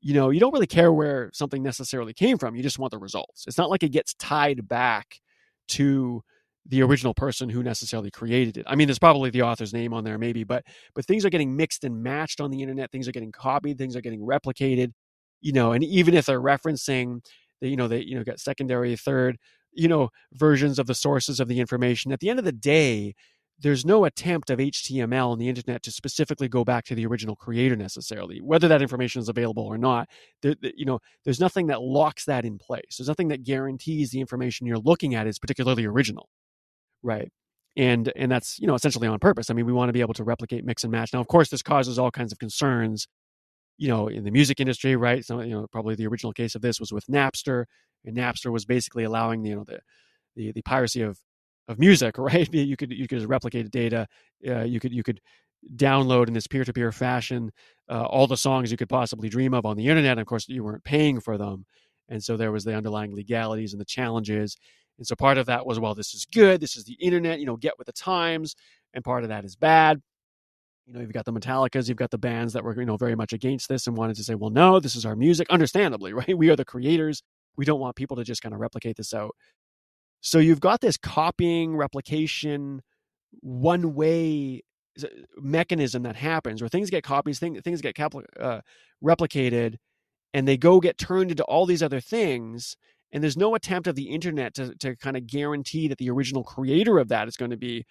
you know, you don't really care where something necessarily came from. You just want the results. It's not like it gets tied back to the original person who necessarily created it. I mean, there's probably the author's name on there, maybe, but but things are getting mixed and matched on the internet. Things are getting copied. Things are getting replicated. You know, and even if they're referencing, the, you know, they you know got secondary, third, you know, versions of the sources of the information. At the end of the day, there's no attempt of HTML on the internet to specifically go back to the original creator necessarily, whether that information is available or not. There, you know, there's nothing that locks that in place. There's nothing that guarantees the information you're looking at is particularly original, right? And and that's you know essentially on purpose. I mean, we want to be able to replicate, mix and match. Now, of course, this causes all kinds of concerns, you know, in the music industry, right? So you know, probably the original case of this was with Napster, and Napster was basically allowing you know the the, the piracy of of music, [LAUGHS] right? You could you could replicate data. Uh, you could you could download in this peer-to-peer fashion uh, all the songs you could possibly dream of on the internet. And of course, you weren't paying for them, and so there was the underlying legalities and the challenges. And so part of that was, well, this is good. This is the internet. You know, get with the times. And part of that is bad. You know, you've got the Metallicas, you've got the bands that were, you know, very much against this and wanted to say, well, no, this is our music. Understandably, [LAUGHS] right? We are the creators. We don't want people to just kind of replicate this out. So you've got this copying, replication, one way mechanism that happens where things get copies, things, things get uh, replicated, and they go get turned into all these other things. And there's no attempt of the internet to, to kind of guarantee that the original creator of that is going to be,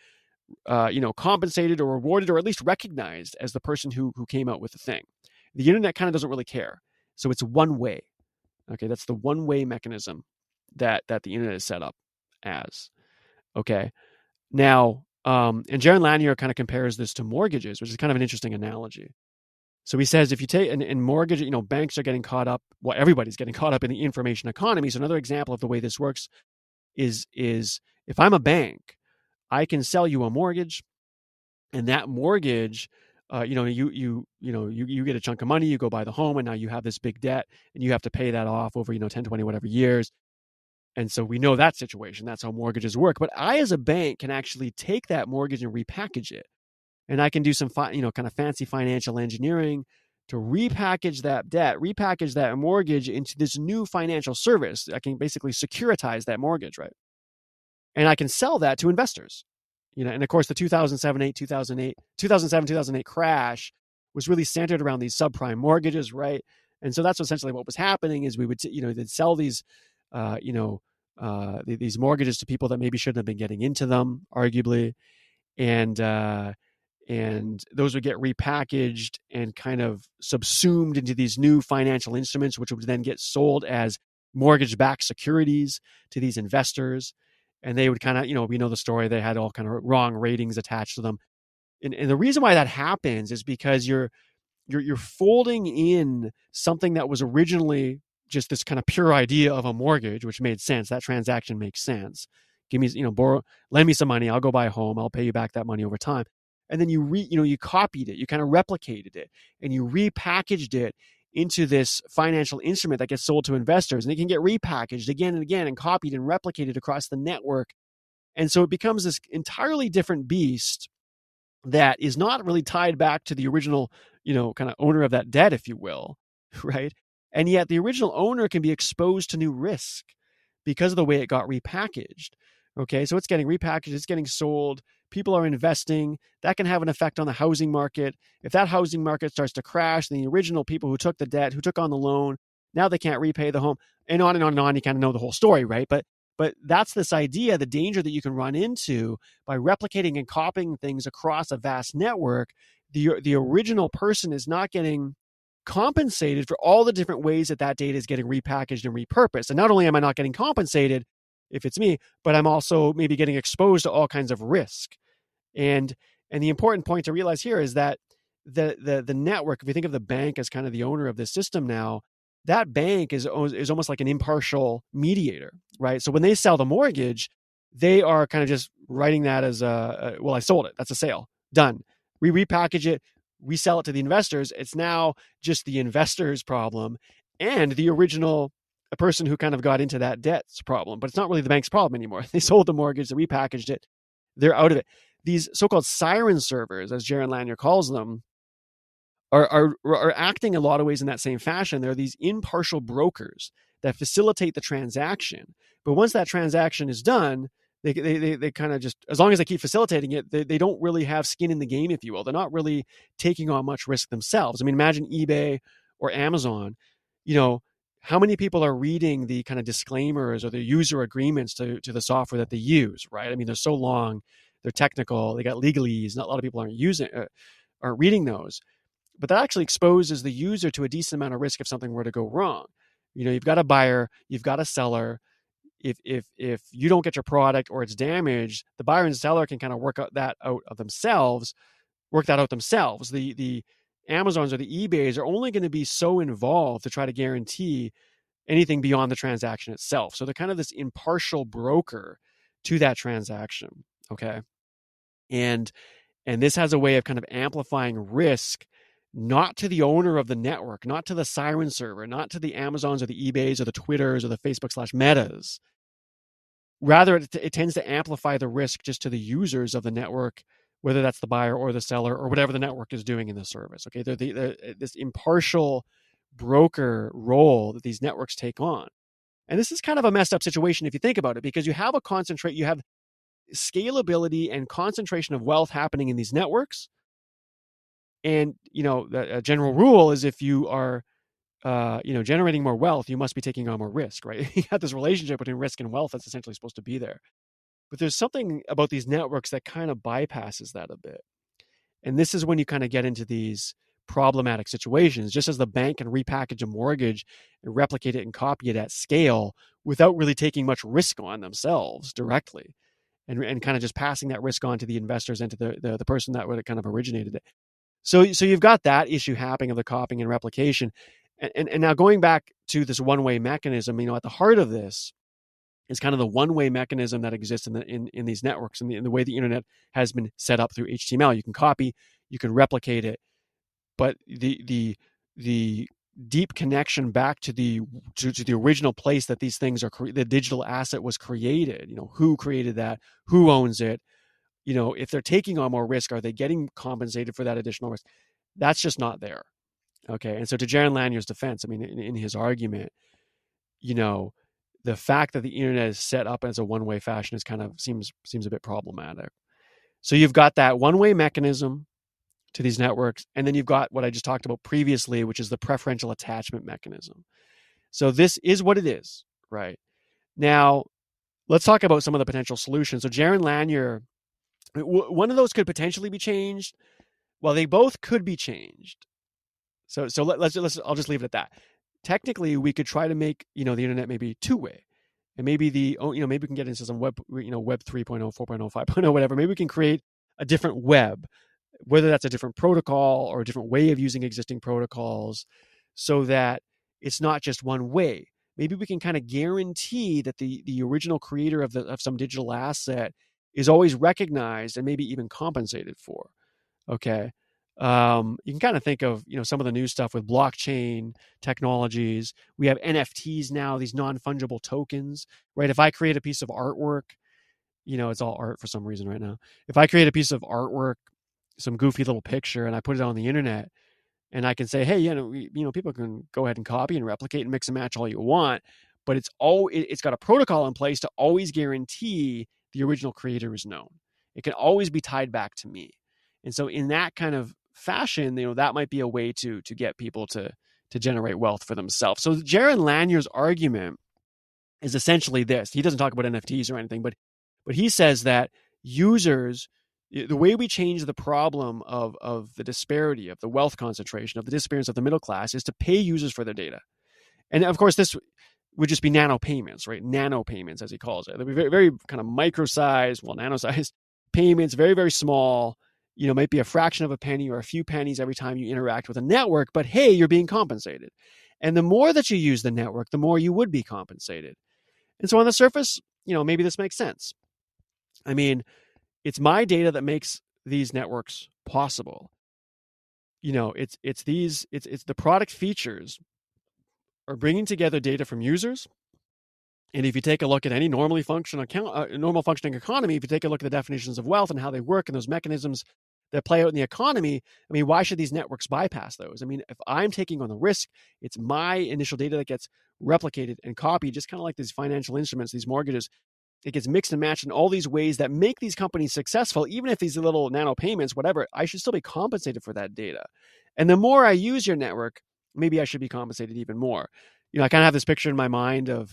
uh, you know, compensated or rewarded or at least recognized as the person who who came out with the thing. The internet kind of doesn't really care. So it's one way. Okay, that's the one way mechanism that that the internet is set up as. Okay. Now, um, and Jaron Lanier kind of compares this to mortgages, which is kind of an interesting analogy. So he says if you take in mortgage, you know, banks are getting caught up. Well, everybody's getting caught up in the information economy. So another example of the way this works is is if I'm a bank, I can sell you a mortgage, and that mortgage, uh, you know, you you you know, you you get a chunk of money, you go buy the home, and now you have this big debt, and you have to pay that off over you know 10, 20, whatever years. And so we know that situation. That's how mortgages work. But I, as a bank, can actually take that mortgage and repackage it. And I can do some, fi- you know, kind of fancy financial engineering to repackage that debt, repackage that mortgage into this new financial service. I can basically securitize that mortgage, right? And I can sell that to investors. You know, and of course, the 2007, 8, 2008, 2007, 2008 crash was really centered around these subprime mortgages, right? And so that's essentially what was happening is we would, you know, they'd sell these uh, you know, uh, these mortgages to people that maybe shouldn't have been getting into them, arguably, and uh, and those would get repackaged and kind of subsumed into these new financial instruments, which would then get sold as mortgage-backed securities to these investors, and they would kind of, you know, we know the story. They had all kind of wrong ratings attached to them, and, and the reason why that happens is because you're you're you're folding in something that was originally just this kind of pure idea of a mortgage, which made sense. That transaction makes sense. Give me, you know, borrow, lend me some money. I'll go buy a home. I'll pay you back that money over time. And then you re, you know, you copied it. You kind of replicated it, and you repackaged it into this financial instrument that gets sold to investors, and it can get repackaged again and again and copied and replicated across the network. And so it becomes this entirely different beast that is not really tied back to the original, you know, kind of owner of that debt, if you will, [LAUGHS] right? And yet the original owner can be exposed to new risk because of the way it got repackaged. Okay, so it's getting repackaged, it's getting sold, people are investing. That can have an effect on the housing market. If that housing market starts to crash, the original people who took the debt, who took on the loan, now they can't repay the home, and on and on and on. You kind of know the whole story, right? But but that's this idea, the danger that you can run into by replicating and copying things across a vast network the the original person is not getting compensated for all the different ways that that data is getting repackaged and repurposed. And not only am I not getting compensated if it's me, but I'm also maybe getting exposed to all kinds of risk. And and the important point to realize here is that the the the network, if you think of the bank as kind of the owner of this system now, that bank is is almost like an impartial mediator, right? So when they sell the mortgage, they are kind of just writing that as a, a well, I sold it. That's a sale. Done. We repackage it, we sell it to the investors. It's now just the investor's problem and the original a person who kind of got into that debt's problem. But it's not really the bank's problem anymore. [LAUGHS] They sold the mortgage, they repackaged it, they're out of it. These so-called siren servers, as Jaron Lanier calls them, are, are, are acting a lot of ways in that same fashion. They're these impartial brokers that facilitate the transaction. But once that transaction is done, they, they, they, they kind of just, as long as they keep facilitating it, they, they don't really have skin in the game, if you will. They're not really taking on much risk themselves. I mean, imagine eBay or Amazon, you know, how many people are reading the kind of disclaimers or the user agreements to, to the software that they use, right? I mean, they're so long, they're technical, they got legalese, not a lot of people aren't using, uh, aren't reading those but that actually exposes the user to a decent amount of risk if something were to go wrong. You know, you've got a buyer, you've got a seller. If if if you don't get your product or it's damaged, the buyer and seller can kind of work out that out of themselves, work that out themselves. The the Amazons or the eBays are only going to be so involved to try to guarantee anything beyond the transaction itself. So they're kind of this impartial broker to that transaction. Okay. And and this has a way of kind of amplifying risk not to the owner of the network, not to the siren server, not to the Amazons or the eBays or the Twitters or the Facebook slash metas. Rather, it, it, tends to amplify the risk just to the users of the network, whether that's the buyer or the seller or whatever the network is doing in the service. Okay, they're, the, they're uh, this impartial broker role that these networks take on. And this is kind of a messed up situation if you think about it, because you have a concentrate, you have scalability and concentration of wealth happening in these networks and you know, a general rule is if you are, uh, you know, generating more wealth, you must be taking on more risk, right? [LAUGHS] you have this relationship between risk and wealth that's essentially supposed to be there. But there's something about these networks that kind of bypasses that a bit. And this is when you kind of get into these problematic situations. Just as the bank can repackage a mortgage and replicate it and copy it at scale without really taking much risk on themselves directly. And, and kind of just passing that risk on to the investors and to the, the, the person that would have kind of originated it. So, so you've got that issue happening of the copying and replication. And, and, and now going back to this one way mechanism, you know, at the heart of this is kind of the one way mechanism that exists in, the, in, in these networks and the, in the way the internet has been set up through HTML. You can copy, you can replicate it, but the, the, the deep connection back to the to, to, the original place that these things are cre- the digital asset was created you know who created that who owns it you know, if they're taking on more risk, are they getting compensated for that additional risk? That's just not there. Okay. And so to Jaron Lanier's defense, I mean, in, in his argument, you know, the fact that the internet is set up as a one-way fashion is kind of seems seems a bit problematic. So you've got that one-way mechanism to these networks, and then you've got what I just talked about previously, which is the preferential attachment mechanism. So this is what it is, right? Now, let's talk about some of the potential solutions. So Jaron Lanier one of those could potentially be changed. Well, they both could be changed. So so let, us let's I'll just leave it at that. Technically, we could try to make you know the internet maybe two way, and maybe the you know maybe we can get into some web you know web 3.0, 4.0, 5.0, whatever. Maybe we can create a different web, whether that's a different protocol or a different way of using existing protocols, so that it's not just one way. Maybe we can kind of guarantee that the the original creator of the of some digital asset is always recognized and maybe even compensated for. Okay. Um, you can kind of think of you know some of the new stuff with blockchain technologies. We have NFTs now, these non-fungible tokens, right? If I create a piece of artwork, you know, it's all art for some reason right now. If I create a piece of artwork, some goofy little picture, and I put it on the internet, and I can say, hey, you know, you know, people can go ahead and copy and replicate and mix and match all you want, but it's all it's got a protocol in place to always guarantee the original creator is known. It can always be tied back to me. And so in that kind of fashion, you know, that might be a way to to get people to to generate wealth for themselves. So Jaron Lanier's argument is essentially this. He doesn't talk about NFTs or anything, but but he says that users the way we change the problem of of the disparity of the wealth concentration of the disappearance of the middle class is to pay users for their data and of course this would just be nano payments right? Nano payments as he calls it. They'd be very, very kind of micro size well nano size [LAUGHS] payments very very small. You know might be a fraction of a penny or a few pennies every time you interact with a network but hey you're being compensated. And the more that you use the network the more you would be compensated. And so on the surface you know maybe this makes sense. I mean it's my data that makes these networks possible. You know it's it's these it's it's the product features are bringing together data from users. And if you take a look at any normally function account, uh, normal functioning economy, if you take a look at the definitions of wealth and how they work and those mechanisms that play out in the economy, I mean, why should these networks bypass those? I mean, if I'm taking on the risk, it's my initial data that gets replicated and copied, just kind of like these financial instruments, these mortgages. It gets mixed and matched in all these ways that make these companies successful even if these little nano payments whatever i should still be compensated for that data. And the more i use your network maybe i should be compensated even more you know i kind of have this picture in my mind of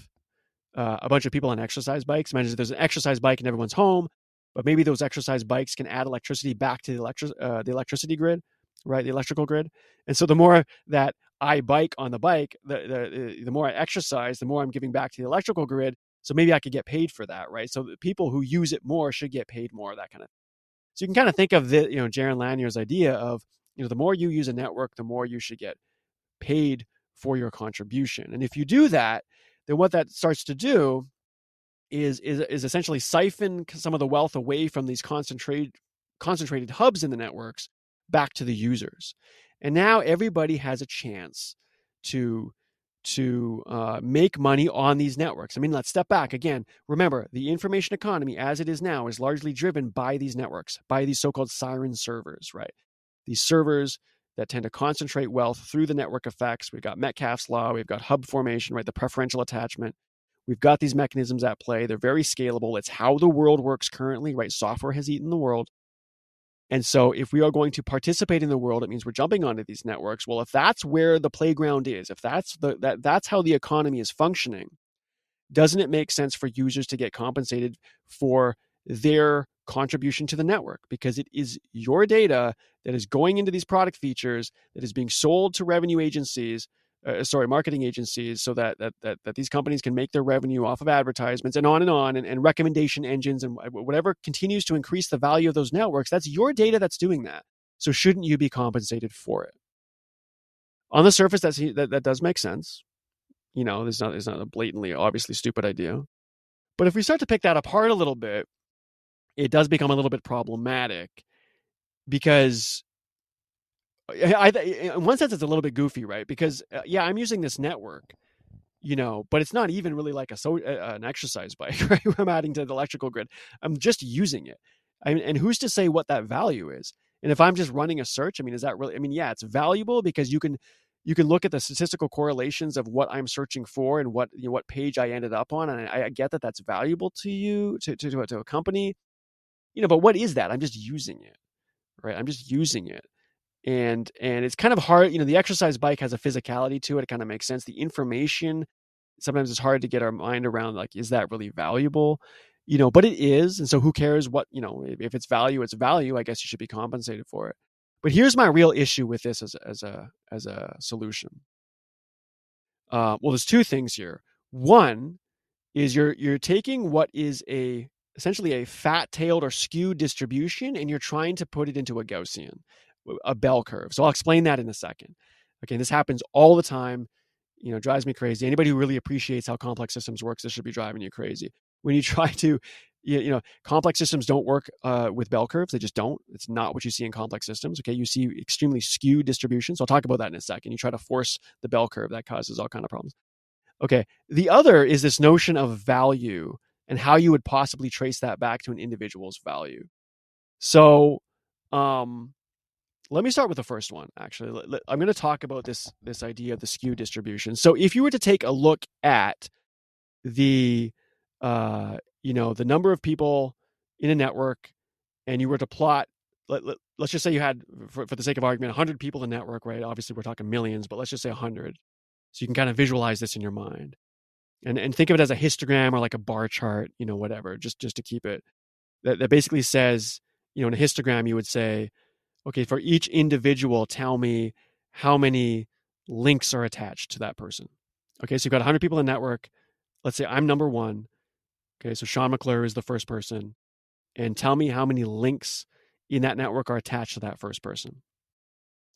uh, a bunch of people on exercise bikes imagine if there's an exercise bike in everyone's home but maybe those exercise bikes can add electricity back to the, electri- uh, the electricity grid right the electrical grid and so the more that i bike on the bike the, the, the more i exercise the more i'm giving back to the electrical grid so maybe I could get paid for that, right? So the people who use it more should get paid more, that kind of. So you can kind of think of the, you know, Jaron Lanier's idea of, you know, the more you use a network, the more you should get paid for your contribution. And if you do that, then what that starts to do is is is essentially siphon some of the wealth away from these concentrated concentrated hubs in the networks back to the users. And now everybody has a chance to to uh, make money on these networks. I mean, let's step back again. Remember, the information economy as it is now is largely driven by these networks, by these so called siren servers, right? These servers that tend to concentrate wealth through the network effects. We've got Metcalfe's law, we've got hub formation, right? The preferential attachment. We've got these mechanisms at play. They're very scalable. It's how the world works currently, right? Software has eaten the world. And so, if we are going to participate in the world, it means we're jumping onto these networks. Well, if that's where the playground is, if that's the that that's how the economy is functioning, doesn't it make sense for users to get compensated for their contribution to the network? Because it is your data that is going into these product features that is being sold to revenue agencies uh, sorry, marketing agencies so that, that, that, that these companies can make their revenue off of advertisements and on and on and, and recommendation engines and whatever continues to increase the value of those networks, that's your data that's doing that. So shouldn't you be compensated for it? On the surface, that's, that, that does make sense. You know, there's not, there's not a blatantly, obviously stupid idea. But if we start to pick that apart a little bit, it does become a little bit problematic because I, in one sense, it's a little bit goofy, right? Because uh, yeah, I'm using this network, you know, but it's not even really like a so uh, an exercise [LAUGHS] bike, right? I'm adding to the electrical grid. I'm just using it, I mean, and who's to say what that value is? And if I'm just running a search, I mean, is that really? I mean, yeah, it's valuable because you can you can look at the statistical correlations of what I'm searching for and what you know, what page I ended up on, and I, I get that that's valuable to you to to to a company, you know. But what is that? I'm just using it, right? I'm just using it and and it's kind of hard you know the exercise bike has a physicality to it it kind of makes sense the information sometimes it's hard to get our mind around like is that really valuable you know but it is and so who cares what you know if it's value it's value i guess you should be compensated for it but here's my real issue with this as, as a as a solution uh, well there's two things here one is you're you're taking what is a essentially a fat tailed or skewed distribution and you're trying to put it into a gaussian a bell curve. So I'll explain that in a second. Okay, this happens all the time. You know, drives me crazy. Anybody who really appreciates how complex systems works, this should be driving you crazy. When you [LAUGHS] try to, you, know, complex systems don't work uh, with bell curves. They just don't. It's not what you see in complex systems. Okay, you see extremely skewed distributions. I'll talk about that in a second. You try to force the bell curve, that causes all kind of problems. Okay, the other is this notion of value and how you would possibly trace that back to an individual's value. So, um, let me start with the first one actually. I'm going to talk about this this idea of the skew distribution. So if you were to take a look at the uh you know the number of people in a network and you were to plot let, let, us just say you had for, for the sake of argument 100 people in the network right? Obviously we're talking millions but let's just say 100 so you can kind of visualize this in your mind and and think of it as a histogram or like a bar chart you know whatever just just to keep it that, that basically says you know, in a histogram, you would say, okay, for each individual, tell me how many links are attached to that person. Okay, so you've got 100 people in the network. Let's say I'm number one. Okay, so Sean McClure is the first person. And tell me how many links in that network are attached to that first person.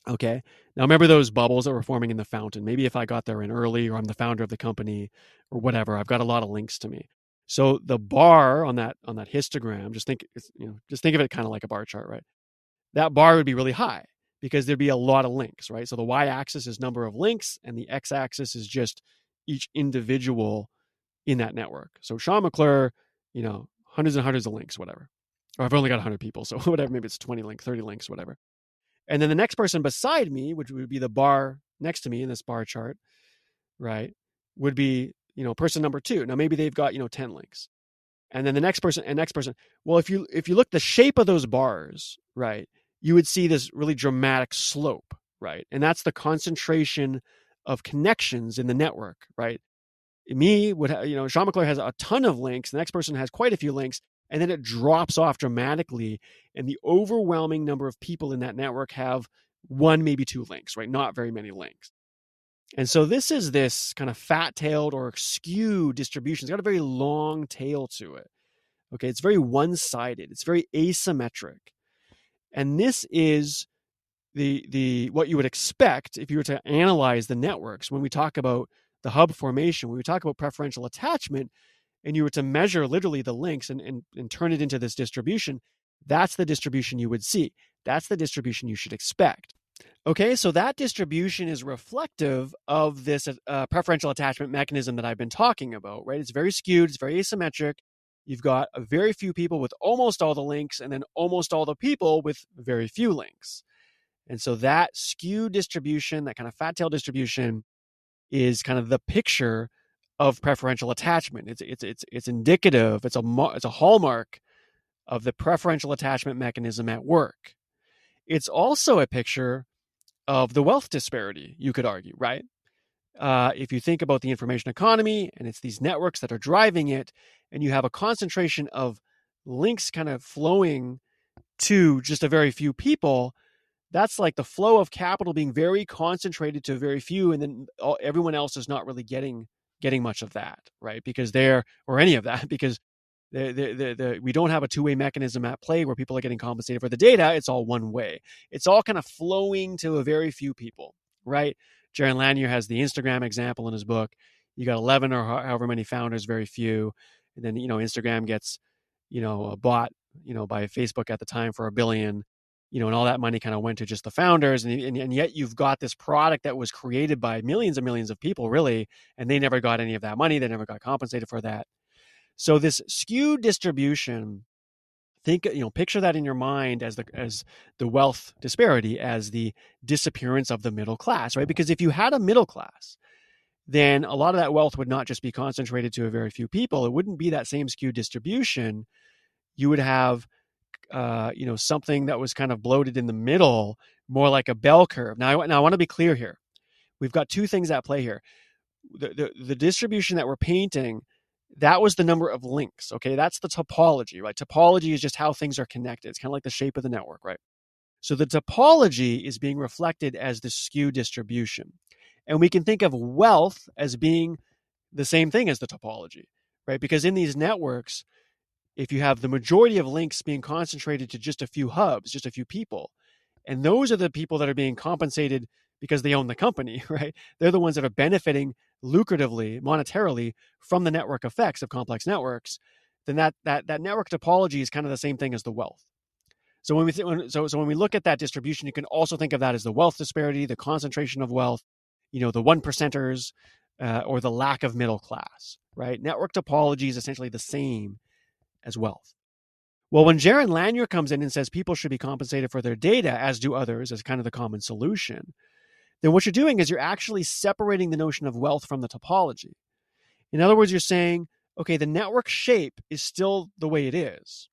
Okay. Now remember those bubbles that were forming in the fountain. Maybe if I got there in early or I'm the founder of the company or whatever, I've got a lot of links to me. So the bar on that on that histogram, just think you know, just think of it kind of like a bar chart, right? That bar would be really high because there'd be a lot of links, right? So the y-axis is number of links and the x-axis is just each individual in that network. So Sean McClure, you know, hundreds and hundreds of links, whatever. Or I've only got 100 people, so [LAUGHS] whatever, maybe it's 20 links, 30 links, whatever. And then the next person beside me, which would be the bar next to me in this bar chart, right, would be, you know, person number two. Now maybe they've got, you know, 10 links. And then the next person and next person. Well, if you if you look the shape of those bars, right, you would see this really dramatic slope, right? And that's the concentration of connections in the network, right? Me would have, you know, Sean McClure has a ton of links. The next person has quite a few links and then it drops off dramatically and the overwhelming number of people in that network have one maybe two links right? Not very many links. And so this is this kind of fat-tailed or skewed distribution. It's got a very long tail to it okay? It's very one-sided. It's very asymmetric. And this is the the what you would expect if you were to analyze the networks. When we talk about the hub formation when we talk about preferential attachment and you were to measure literally the links and, and, and turn it into this distribution, that's the distribution you would see. That's the distribution you should expect. Okay, so that distribution is reflective of this uh, preferential attachment mechanism that I've been talking about, right? It's very skewed, it's very asymmetric. You've got a very few people with almost all the links, and then almost all the people with very few links. And so that skewed distribution, that kind of fat tail distribution, is kind of the picture of preferential attachment. It's it's it's it's indicative. It's a it's a hallmark of the preferential attachment mechanism at work. It's also a picture of the wealth disparity. You could argue, right? Uh, if you think about the information economy and it's these networks that are driving it, and you have a concentration of links kind of flowing to just a very few people, that's like the flow of capital being very concentrated to very few, and then all, everyone else is not really getting getting much of that, right? Because they're, or any of that, [LAUGHS] because the, the, the, we don't have a two way mechanism at play where people are getting compensated for the data. It's all one way. It's all kind of flowing to a very few people, right? Jaron Lanier has the Instagram example in his book. You got 11 or however many founders, very few. And then, you know, Instagram gets, you know, bought, you know, by Facebook at the time for a billion you know, and all that money kind of went to just the founders, and, and, and yet you've got this product that was created by millions and millions of people, really, and they never got any of that money. They never got compensated for that. So this skewed distribution, think you know, picture that in your mind as the as the wealth disparity, as the disappearance of the middle class, right? Because if you had a middle class, then a lot of that wealth would not just be concentrated to a very few people. It wouldn't be that same skewed distribution. You would have uh, you know something that was kind of bloated in the middle, more like a bell curve. Now, I, now I want to be clear here. We've got two things at play here. The, the, the distribution that we're painting, that was the number of links. Okay, that's the topology, right? Topology is just how things are connected. It's kind of like the shape of the network, right? So the topology is being reflected as the skew distribution. And we can think of wealth as being the same thing as the topology, right? Because in these networks, if you have the majority of links being concentrated to just a few hubs, just a few people, and those are the people that are being compensated because they own the company, [LAUGHS] right? They're the ones that are benefiting lucratively, monetarily from the network effects of complex networks. Then that that that network topology is kind of the same thing as the wealth. So when we th- when, so so when we look at that distribution, you can also think of that as the wealth disparity, the concentration of wealth, you know, the one percenters, uh, or the lack of middle class, right? Network topology is essentially the same as wealth. Well, when Jaron Lanier comes in and says people should be compensated for their data, as do others, as kind of the common solution, then what you're doing is you're actually separating the notion of wealth from the topology. In other words, you're saying, okay, the network shape is still the way it is.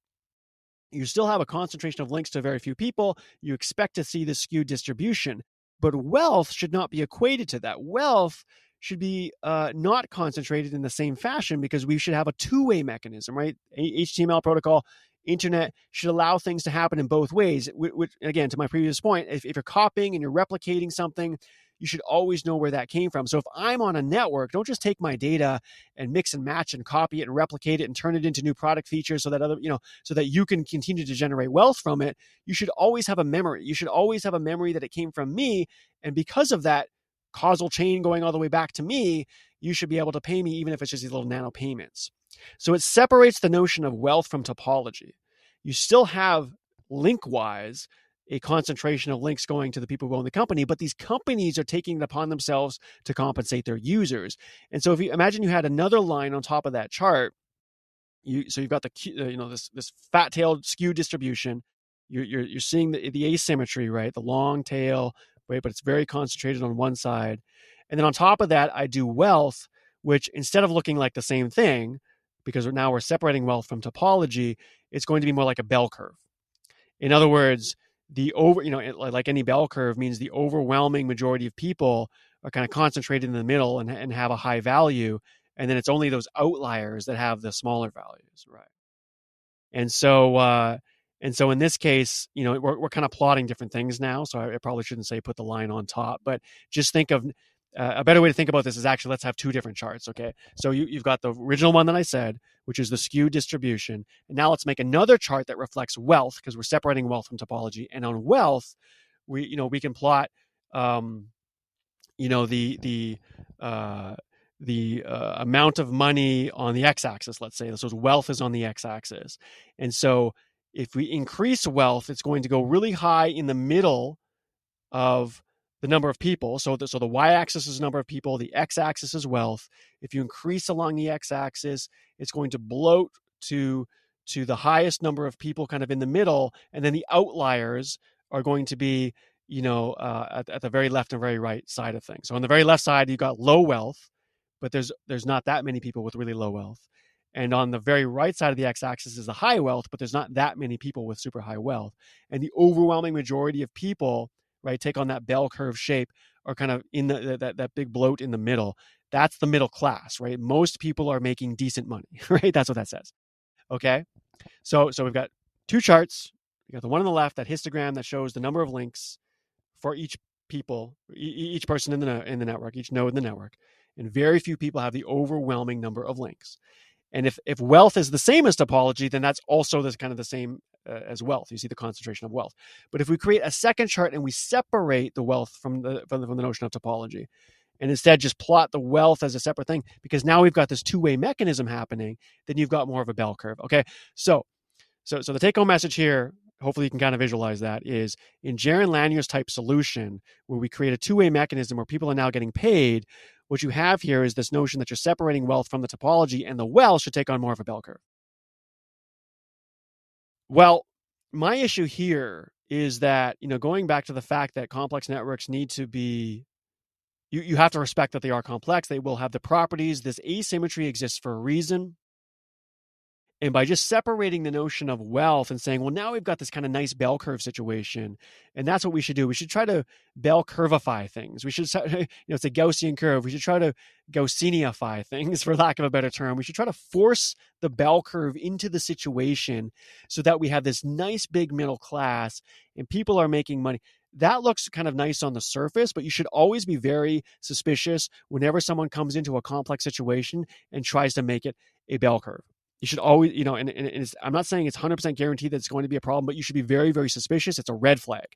You still have a concentration of links to very few people. You expect to see this skewed distribution, but wealth should not be equated to that. Wealth should be uh, not concentrated in the same fashion because we should have a two-way mechanism, right? HTML protocol internet should allow things to happen in both ways. Which, again, to my previous point, if, if you're copying and you're replicating something, you should always know where that came from. So if I'm on a network, don't just take my data and mix and match and copy it and replicate it and turn it into new product features so that other, you know, so that you can continue to generate wealth from it. You should always have a memory. You should always have a memory that it came from me. And because of that causal chain going all the way back to me, you should be able to pay me even if it's just these little nano payments. So it separates the notion of wealth from topology. You still have link wise a concentration of links going to the people who own the company, but these companies are taking it upon themselves to compensate their users. And so if you imagine you had another line on top of that chart, you so you've got the uh, you know this this fat-tailed skew distribution. You're you're, you're seeing the, the asymmetry, right? The long tail, right? But it's very concentrated on one side. And then on top of that, I do wealth, which instead of looking like the same thing, because now we're separating wealth from topology, it's going to be more like a bell curve. In other words, the over, you know, like any bell curve means the overwhelming majority of people are kind of concentrated in the middle and, and have a high value. And then it's only those outliers that have the smaller values, right? And so, uh, and so in this case, you know, we're, we're kind of plotting different things now. So I, I probably shouldn't say put the line on top, but just think of uh, a better way to think about this is actually let's have two different charts. Okay. So you, you've got the original one that I said, which is the skew distribution. And now let's make another chart that reflects wealth because we're separating wealth from topology. And on wealth, we, you know, we can plot, um, you know, the, the, uh, the uh, amount of money on the x-axis let's say so wealth is on the x-axis and so if we increase wealth it's going to go really high in the middle of the number of people. So the, so the y-axis is number of people, the x-axis is wealth. If you increase along the x-axis, it's going to bloat to to the highest number of people kind of in the middle, and then the outliers are going to be you know uh, at, at the very left and very right side of things. So on the very left side, you've got low wealth, but there's there's not that many people with really low wealth. And on the very right side of the x axis is the high wealth, but there's not that many people with super high wealth. And the overwhelming majority of people right? Take on that bell curve shape are kind of in the that that big bloat in the middle. That's the middle class, right? Most people are making decent money, [LAUGHS] right? That's what that says. Okay. So so we've got two charts. We got the one on the left, that histogram that shows the number of links for each people, each person in the in the network, each node in the network, and very few people have the overwhelming number of links. And if if wealth is the same as topology, then that's also this kind of the same uh, as wealth. You see the concentration of wealth. But if we create a second chart and we separate the wealth from the, from the, from the notion of topology, and instead just plot the wealth as a separate thing, because now we've got this two way mechanism happening, then you've got more of a bell curve. Okay, so so so the take home message here. Hopefully, you can kind of visualize that is in Jaron Lanier's type solution, where we create a two way mechanism where people are now getting paid. What you have here is this notion that you're separating wealth from the topology, and the wealth should take on more of a bell curve. Well, my issue here is that, you know, going back to the fact that complex networks need to be you, you have to respect that they are complex. They will have the properties. This asymmetry exists for a reason. And by just separating the notion of wealth and saying, well, now we've got this kind of nice bell curve situation, and that's what we should do. We should try to bell curveify things. We should, [LAUGHS] you know, it's a Gaussian curve. We should try to Gaussianify things, [LAUGHS] for lack of a better term. We should try to force the bell curve into the situation so that we have this nice big middle class and people are making money that looks kind of nice on the surface, but you should always be very suspicious whenever someone comes into a complex situation and tries to make it a bell curve you should always, you know, and, and I'm not saying it's 100% guaranteed that it's going to be a problem, but you should be very, very suspicious. It's a red flag.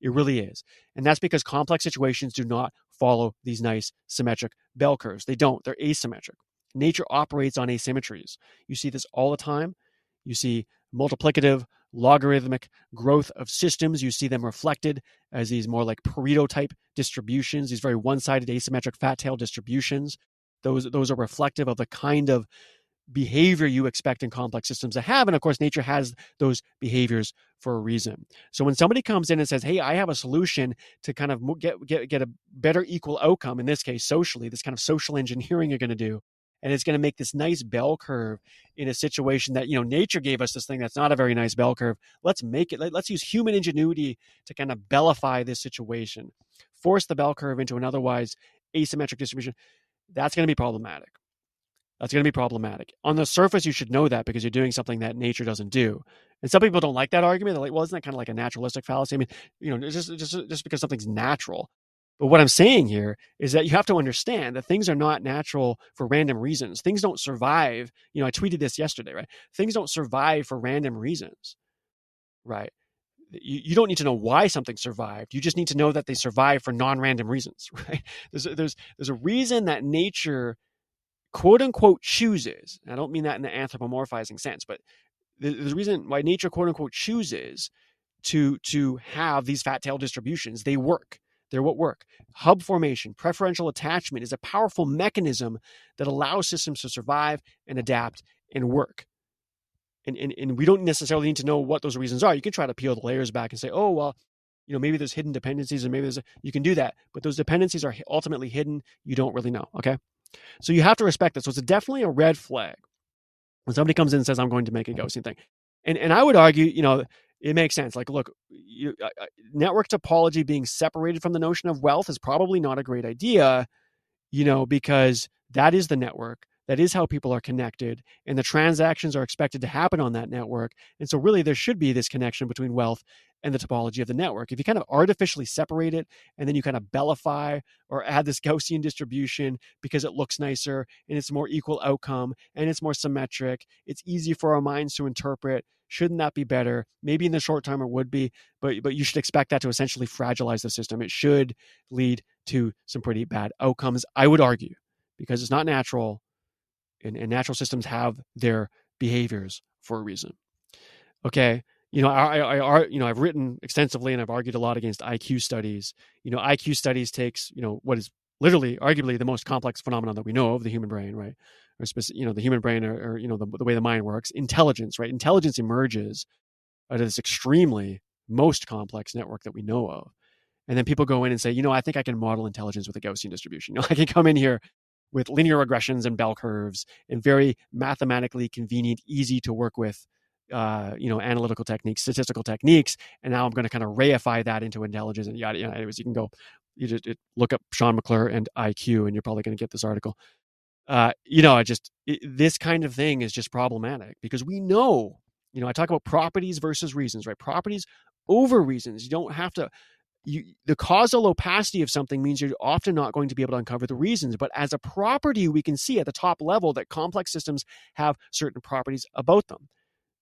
It really is. And that's because complex situations do not follow these nice symmetric bell curves. They don't, they're asymmetric. Nature operates on asymmetries. You see this all the time. You see multiplicative, logarithmic growth of systems. You see them reflected as these more like Pareto type distributions, these very one sided asymmetric fat tail distributions. Those, those are reflective of the kind of behavior you expect in complex systems to have. And of course, nature has those behaviors for a reason. So when somebody comes in and says, Hey, I have a solution to kind of get, get, get a better equal outcome, in this case, socially, this kind of social engineering you're going to do. And it's going to make this nice bell curve in a situation that, you know, nature gave us this thing that's not a very nice bell curve. Let's make it, let's use human ingenuity to kind of bellify this situation, force the bell curve into an otherwise asymmetric distribution. That's going to be problematic. That's going to be problematic. On the surface, you should know that because you're doing something that nature doesn't do. And some people don't like that argument. They're like, well, isn't that kind of like a naturalistic fallacy? I mean, you know, just, just, just because something's natural. But what I'm saying here is that you have to understand that things are not natural for random reasons. Things don't survive. You know, I tweeted this yesterday, right? Things don't survive for random reasons, right? You, you don't need to know why something survived. You just need to know that they survived for non-random reasons, [LAUGHS] right? There's there's there's a reason that nature quote unquote chooses. I don't mean that in the anthropomorphizing sense, but the, a reason why nature quote unquote chooses to to have these fat tail distributions. They work. They're what work. Hub formation, preferential attachment is a powerful mechanism that allows systems to survive and adapt and work. And, and, and we don't necessarily need to know what those reasons are. You can try to peel the layers back and say, oh, well, you know, maybe there's hidden dependencies and maybe there's, a, you can do that. But those dependencies are ultimately hidden. You don't really know. Okay. So you have to respect that. So it's definitely a red flag when somebody comes in and says, I'm going to make a Gaussian thing. And, and I would argue, you know, it makes sense. Like, look, you, uh, network topology being separated from the notion of wealth is probably not a great idea, you know, because that is the network. That is how people are connected, and the transactions are expected to happen on that network. And so, really, there should be this connection between wealth and the topology of the network. If you kind of artificially separate it and then you kind of bellify or add this Gaussian distribution because it looks nicer and it's more equal outcome and it's more symmetric, it's easy for our minds to interpret. Shouldn't that be better? Maybe in the short term it would be, but but you should expect that to essentially fragilize the system. It should lead to some pretty bad outcomes, I would argue, because it's not natural and, and natural systems have their behaviors for a reason. Okay you know, I, I, I, you know, I've written extensively and I've argued a lot against IQ studies. You know, IQ studies takes, you know, what is literally, arguably, the most complex phenomenon that we know of the human brain, right? Or specific, you know, the human brain, or, or you know, the, the way the mind works. Intelligence, right? Intelligence emerges out of this extremely most complex network that we know of. And then people go in and say, you know, I think I can model intelligence with a Gaussian distribution. [LAUGHS] You know, I can come in here with linear regressions and bell curves and very mathematically convenient, easy to work with uh, you know, analytical techniques, statistical techniques, and now I'm going to kind of reify that into intelligence and yada yada. Anyways, you can go, you just it, look up Sean McClure and IQ, and you're probably going to get this article. Uh, you know, I just it, this kind of thing is just problematic because we know, you know, I talk about properties versus reasons, right? Properties over reasons. You don't have to. You, the causal opacity of something means you're often not going to be able to uncover the reasons. But as a property, we can see at the top level that complex systems have certain properties about them.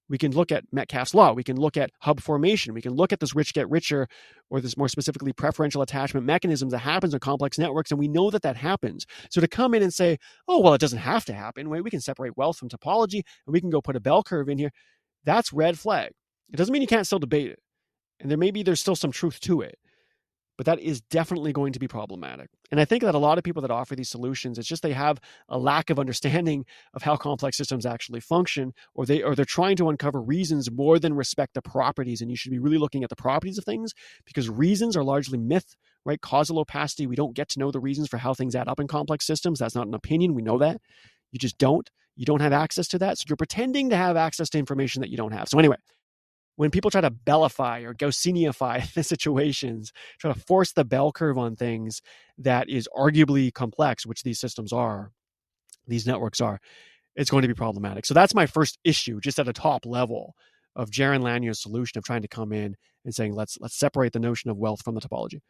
We can look at Metcalfe's law. We can look at hub formation. We can look at this rich get richer, or this more specifically preferential attachment mechanisms that happens in complex networks, and we know that that happens. So to come in and say, "Oh, well, it doesn't have to happen," we can separate wealth from topology, and we can go put a bell curve in here. That's red flag. It doesn't mean you can't still debate it, and there maybe there's still some truth to it but that is definitely going to be problematic. And I think that a lot of people that offer these solutions, it's just they have a lack of understanding of how complex systems actually function, or they or they're trying to uncover reasons more than respect the properties. And you should be really looking at the properties of things because reasons are largely myth, right? Causal opacity. We don't get to know the reasons for how things add up in complex systems. That's not an opinion. We know that. You just don't. You don't have access to that. So you're pretending to have access to information that you don't have. So anyway, when people try to bellify or Gaussianify [LAUGHS] the situations, try to force the bell curve on things that is arguably complex, which these systems are, these networks are, it's going to be problematic. So that's my first issue, just at a top level of Jaron Lanier's solution of trying to come in and saying let's let's separate the notion of wealth from the topology.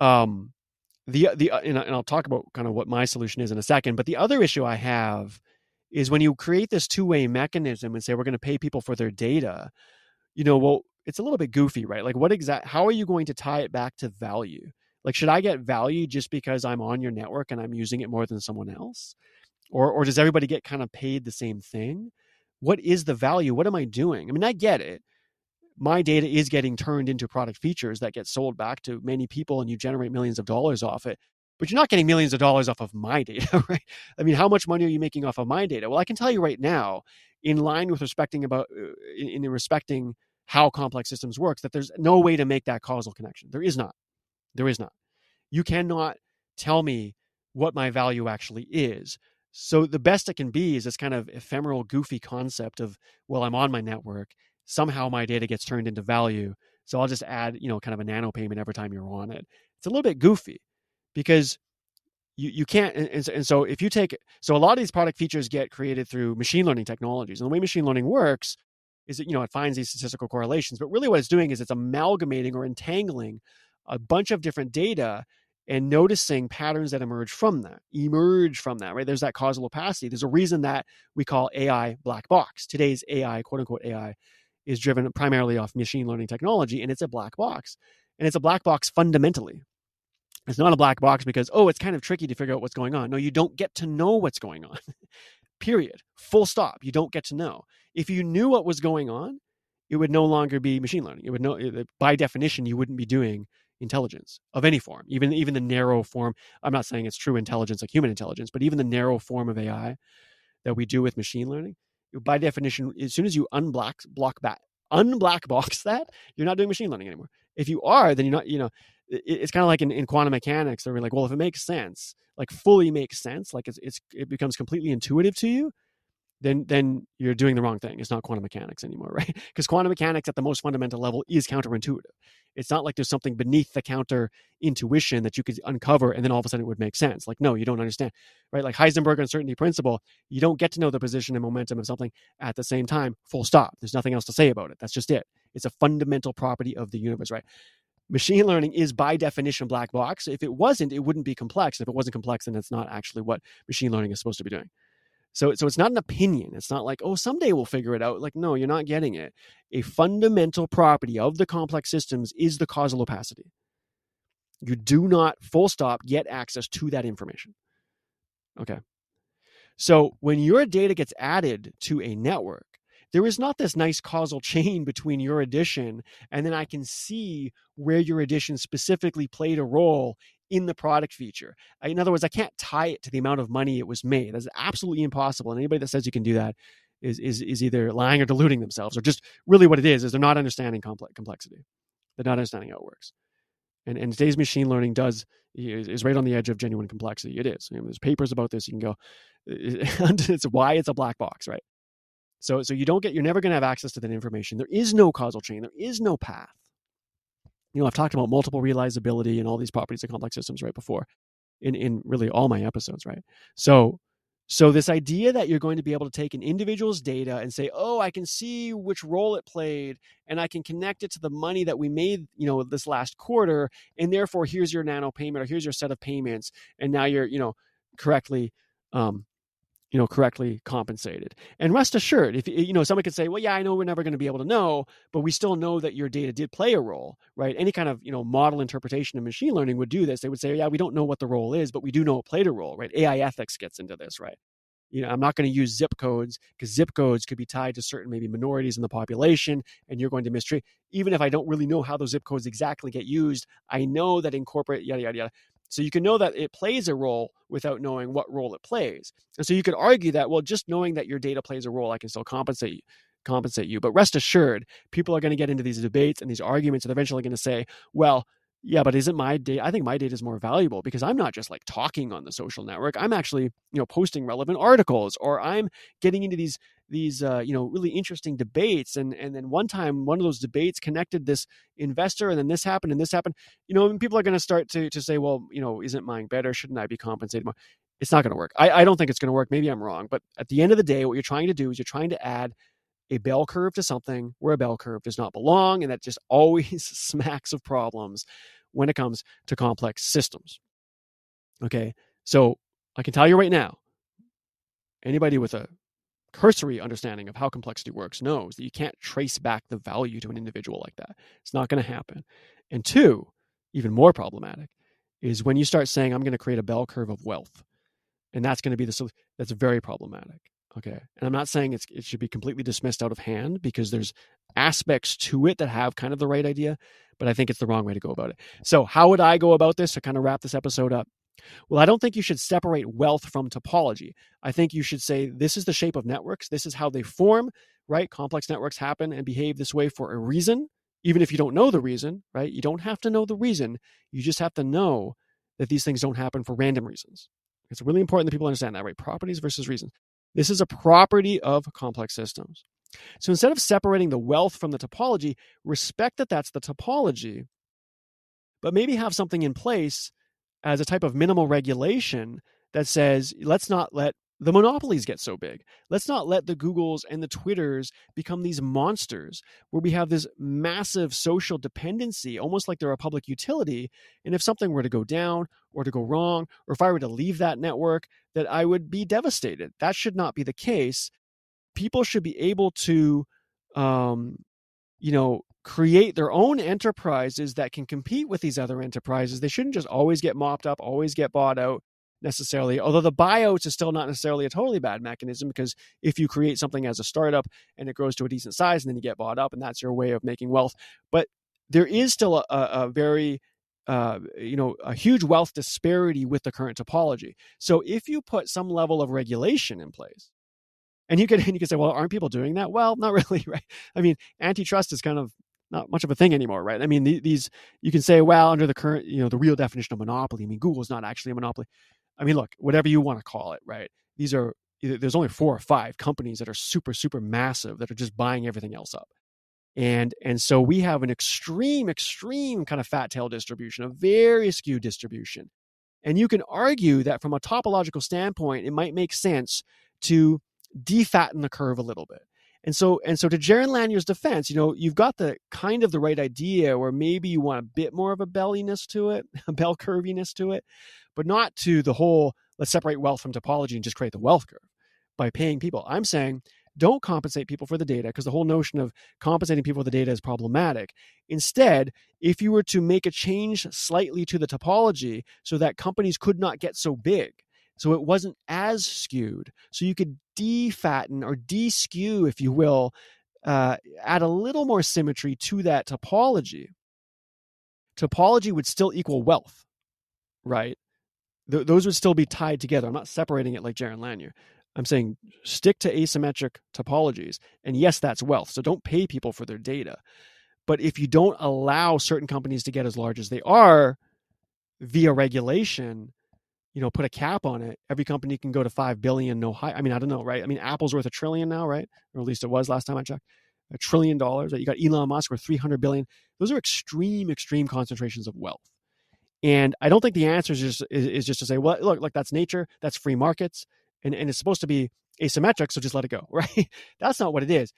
Um, the the and I'll talk about kind of what my solution is in a second. But the other issue I have is when you create this two way mechanism and say we're going to pay people for their data you know, well, it's a little bit goofy, right? Like, what exact? How are you going to tie it back to value? Like, should I get value just because I'm on your network and I'm using it more than someone else, or or does everybody get kind of paid the same thing? What is the value? What am I doing? I mean, I get it. My data is getting turned into product features that get sold back to many people, and you generate millions of dollars off it. But you're not getting millions of dollars off of my [LAUGHS] data, right? I mean, how much money are you making off of my data? Well, I can tell you right now, in line with respecting about uh, in, in respecting how complex systems works that there's no way to make that causal connection. There is not. There is not. You cannot tell me what my value actually is. So the best it can be is this kind of ephemeral goofy concept of well i'm on my network. Somehow my data gets turned into value. So i'll just add you know kind of a nano payment every time you're on it. It's a little bit goofy because you, you can't and, and so if you take so a lot of these product features get created through machine learning technologies and the way machine learning works is that you know it finds these statistical correlations but really what it's doing is it's amalgamating or entangling a bunch of different data and noticing patterns that emerge from that emerge from that right? There's that causal opacity. There's a reason that we call ai black box. Today's ai quote unquote ai is driven primarily off machine learning technology and it's a black box and it's a black box fundamentally it's not a black box because oh it's kind of tricky to figure out what's going on no you don't get to know what's going on [LAUGHS] period full stop you don't get to know if you knew what was going on it would no longer be machine learning it would know by definition you wouldn't be doing intelligence of any form, even even the narrow form. I'm not saying it's true intelligence like human intelligence, but even the narrow form of AI that we do with machine learning, by definition, as soon as you unblock block that unblack box [LAUGHS] that, you're not doing machine learning anymore. If you are, then you're not. You know, it's kind of like in, in quantum mechanics. They're like, well, if it makes sense, like fully makes sense, like it's, it's it becomes completely intuitive to you, then then you're doing the wrong thing. It's not quantum mechanics anymore, [LAUGHS] right? Because quantum mechanics at the most fundamental level is counterintuitive. It's not like there's something beneath the counter intuition that you could uncover and then all of a sudden it would make sense. Like, no, you don't understand, right? Like Heisenberg uncertainty principle, you don't get to know the position and momentum of something at the same time, full stop. There's nothing else to say about it. That's just it. It's a fundamental property of the universe, right? Machine learning is by definition black box. If it wasn't, it wouldn't be complex. If it wasn't complex, then it's not actually what machine learning is supposed to be doing. So, so it's not an opinion. It's not like, oh, someday we'll figure it out. Like, no, you're not getting it. A fundamental property of the complex systems is the causal opacity. You do not, full stop, get access to that information. Okay. So when your data gets added to a network, there is not this nice causal chain between your addition and then I can see where your addition specifically played a role in the product feature. In other words, I can't tie it to the amount of money it was made. That's absolutely impossible. And anybody that says you can do that is is is either lying or deluding themselves, or just really what it is is they're not understanding complex complexity. They're not understanding how it works. And and today's machine learning does is right on the edge of genuine complexity. It is. There's papers about this. You can go. [LAUGHS] It's why it's a black box, right? So so you don't get. You're never going to have access to that information. There is no causal chain. There is no path you know, I've talked about multiple realizability and all these properties of complex systems right before in, in really all my episodes, right? So, so this idea that you're going to be able to take an individual's data and say, oh, I can see which role it played and I can connect it to the money that we made, you know, this last quarter. And therefore, here's your nano payment or here's your set of payments. And now you're, you know, correctly um, you know correctly compensated. And rest assured if you know someone could say well yeah i know we're never going to be able to know but we still know that your data did play a role right? Any kind of you know model interpretation of machine learning would do this. They would say yeah we don't know what the role is but we do know it played a role right? Ai ethics gets into this right? You know i'm not going to use zip codes because zip codes could be tied to certain maybe minorities in the population and you're going to mistreat even if i don't really know how those zip codes exactly get used i know that incorporate yada yada yada so you can know that it plays a role without knowing what role it plays. And so you could argue that, well, just knowing that your data plays a role, I can still compensate you compensate you. But rest assured, people are going to get into these debates and these arguments and they're eventually going to say, well, yeah, but isn't my data? I think my data is more valuable because I'm not just like talking on the social network. I'm actually, you know, posting relevant articles or I'm getting into these these uh, you know really interesting debates. And and then one time, one of those debates connected this investor, and then this happened and this happened. You know, and people are going to start to to say, well, you know, isn't mine better? Shouldn't I be compensated more? It's not going to work. I, I don't think it's going to work. Maybe I'm wrong, but at the end of the day, what you're trying to do is you're trying to add a bell curve to something where a bell curve does not belong, and that just [LAUGHS] always smacks of problems when it comes to complex systems. Okay, so I can tell you right now, anybody with a cursory understanding of how complexity works knows that you can't trace back the value to an individual like that. It's not going to happen. And two, even more problematic, is when you start saying, I'm going to create a bell curve of wealth. And that's going to be the solution. That's very problematic. Okay. And I'm not saying it should be completely dismissed out of hand because there's aspects to it that have kind of the right idea, but I think it's the wrong way to go about it. So, how would I go about this to kind of wrap this episode up? Well, I don't think you should separate wealth from topology. I think you should say this is the shape of networks, this is how they form, right? Complex networks happen and behave this way for a reason, even if you don't know the reason, right? You don't have to know the reason. You just have to know that these things don't happen for random reasons. It's really important that people understand that, right? Properties versus reasons. This is a property of complex systems. So instead of separating the wealth from the topology, respect that that's the topology, but maybe have something in place as a type of minimal regulation that says let's not let the monopolies get so big. Let's not let the Googles and the Twitters become these monsters where we have this massive social dependency, almost like they're a public utility. And if something were to go down or to go wrong, or if I were to leave that network, that I would be devastated. That should not be the case. People should be able to, um, you know, create their own enterprises that can compete with these other enterprises. They shouldn't just always get mopped up, always get bought out necessarily. Although the buyouts is still not necessarily a totally bad mechanism because if you create something as a startup and it grows to a decent size and then you get bought up and that's your way of making wealth. But there is still a, a very uh, you know a huge wealth disparity with the current topology. So if you put some level of regulation in place, and you can and you can say, well, aren't people doing that? Well, not [LAUGHS] really, right? I mean, antitrust is kind of not much of a thing anymore, right? I mean, these you can say, well, under the current, you know, the real definition of monopoly. I mean, Google's not actually a monopoly. I mean, look, whatever you want to call it, right? These are there's only four or five companies that are super super massive that are just buying everything else up. And and so we have an extreme extreme kind of fat tail distribution, a very skewed distribution. And you can argue that from a topological standpoint, it might make sense to defatten the curve a little bit. And so, and so to Jaron Lanier's defense, you know, you've got the kind of the right idea where maybe you want a bit more of a belliness to it, [LAUGHS] a bell curviness to it, but not to the whole let's separate wealth from topology and just create the wealth curve by paying people. I'm saying don't compensate people for the data because the whole notion of compensating people for the data is problematic. Instead, if you were to make a change slightly to the topology so that companies could not get so big, so it wasn't as skewed, so you could defatten or de-skew, if you will, uh, add a little more symmetry to that topology. Topology would still equal wealth, right? th- those would still be tied together. I'm not separating it like Jaron Lanier. I'm saying stick to asymmetric topologies. And yes, that's wealth. So don't pay people for their data. But if you don't allow certain companies to get as large as they are via regulation, you know, put a cap on it, every company can go to 5 billion, no high. I mean, I don't know, right? I mean, Apple's worth a trillion now, right? Or at least it was last time I checked. A trillion dollars. You got Elon Musk worth 300 billion. Those are extreme, extreme concentrations of wealth. And I don't think the answer is just is, is just to say, well, look, look, that's nature, that's free markets, and, and it's supposed to be asymmetric, so just let it go, [LAUGHS] right? that's not what it is.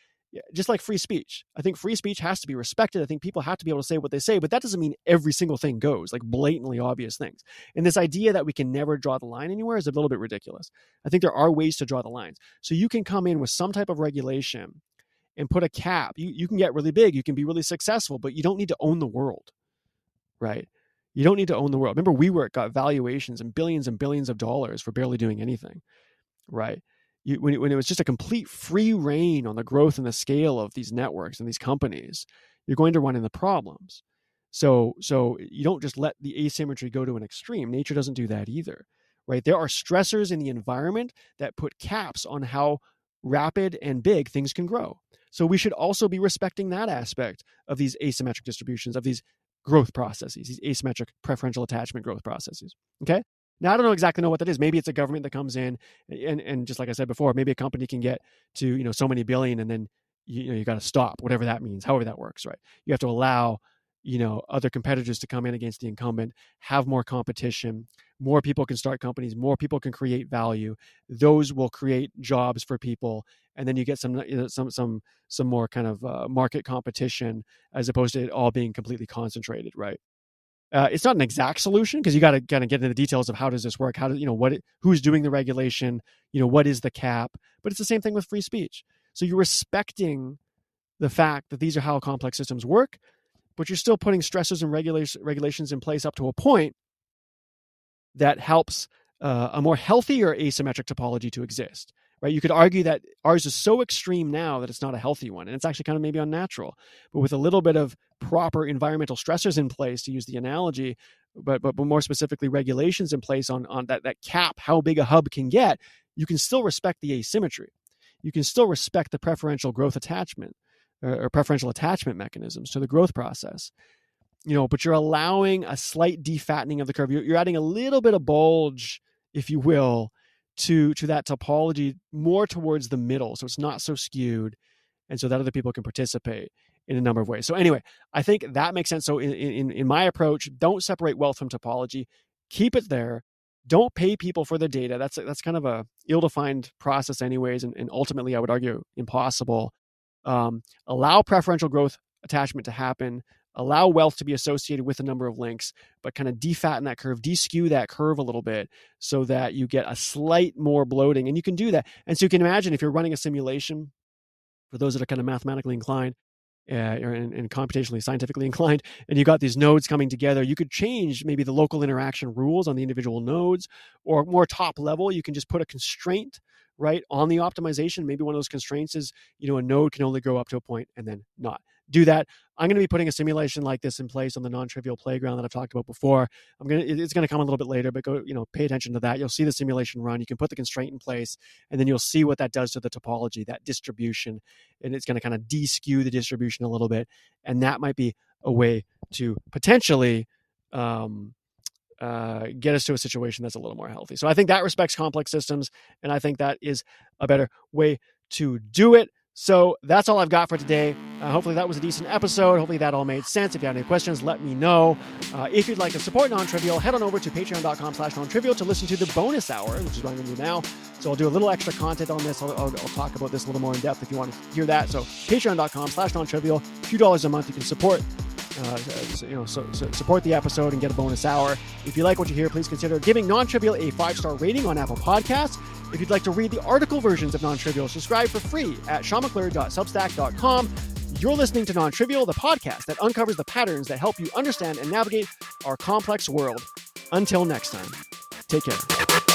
Just like free speech, I think free speech has to be respected. I think people have to be able to say what they say, but that doesn't mean every single thing goes, like blatantly obvious things. And this idea that we can never draw the line anywhere is a little bit ridiculous. I think there are ways to draw the lines. So you can come in with some type of regulation and put a cap. You, you can get really big, you can be really successful, but you don't need to own the world, right? You don't need to own the world. Remember, WeWork got valuations and billions and billions of dollars for barely doing anything, right? You, when, when it was just a complete free rein on the growth and the scale of these networks and these companies, you're going to run into problems. So, so you don't just let the asymmetry go to an extreme. Nature doesn't do that either, right? There are stressors in the environment that put caps on how rapid and big things can grow. So we should also be respecting that aspect of these asymmetric distributions, of these growth processes, these asymmetric preferential attachment growth processes. Okay. Now I don't know exactly know what that is. Maybe it's a government that comes in and and just like I said before, maybe a company can get to, you know, so many billion and then you, know you got to stop, whatever that means, however that works, right? You have to allow, you know, other competitors to come in against the incumbent, have more competition, more people can start companies, more people can create value. Those will create jobs for people and then you get some you know, some some some more kind of uh, market competition as opposed to it all being completely concentrated, right? Uh, it's not an exact solution because you got to kind of get into the details of how does this work, how do you know what it, who's doing the regulation, you know what is the cap, but it's the same thing with free speech. So you're respecting the fact that these are how complex systems work, but you're still putting stresses and regulation, regulations in place up to a point that helps uh, a more healthier asymmetric topology to exist right? You could argue that ours is so extreme now that it's not a healthy one, and it's actually kind of maybe unnatural. But with a little bit of proper environmental stressors in place, to use the analogy, but but, but more specifically regulations in place on on that that cap how big a hub can get, you can still respect the asymmetry. You can still respect the preferential growth attachment or, or preferential attachment mechanisms to the growth process. You know, but you're allowing a slight defattening of the curve. You're, you're adding a little bit of bulge, if you will, to to that topology more towards the middle so it's not so skewed and so that other people can participate in a number of ways so anyway i think that makes sense so in in, in my approach don't separate wealth from topology keep it there. Don't pay people for the data. That's that's kind of a ill-defined process, anyways, and, and ultimately, I would argue, impossible. Um, allow preferential growth attachment to happen allow wealth to be associated with a number of links, but kind of defatten that curve, deskew that curve a little bit so that you get a slight more bloating. And you can do that. And so you can imagine if you're running a simulation, for those that are kind of mathematically inclined, uh, and, and, computationally scientifically [LAUGHS] inclined, and you got these nodes coming together, you could change maybe the local interaction rules on the individual nodes, or more top level, you can just put a constraint right on the optimization. Maybe one of those constraints is you know a node can only go up to a point and then not do that. I'm going to be putting a simulation like this in place on the non-trivial playground that I've talked about before. I'm going to, it's going to come a little bit later, but go, you know, pay attention to that. You'll see the simulation run. You can put the constraint in place, and then you'll see what that does to the topology, that distribution, and it's going to kind of deskew the distribution a little bit, and that might be a way to potentially um, uh, get us to a situation that's a little more healthy. So I think that respects complex systems, and I think that is a better way to do it. So that's all I've got for today. Uh, hopefully that was a decent episode. Hopefully that all made sense. If you have any questions, let me know. Uh, if you'd like to support Non-Trivial, head on over to patreon.com slash non-trivial to listen to the bonus hour, which is what I'm going to do now. So I'll do a little extra content on this. I'll, I'll, I'll, talk about this a little more in depth if you want to hear that. So patreon.com slash non-trivial, a few dollars a month. You can support uh, you know, so, so support the episode and get a bonus hour. If you like what you hear, please consider giving Non-Trivial a five-star rating on Apple Podcasts. If you'd like to read the article versions of Non-Trivial, subscribe for free at seanmcclure.substack.com. You're listening to Non-Trivial, the podcast that uncovers the patterns that help you understand and navigate our complex world. Until next time, take care.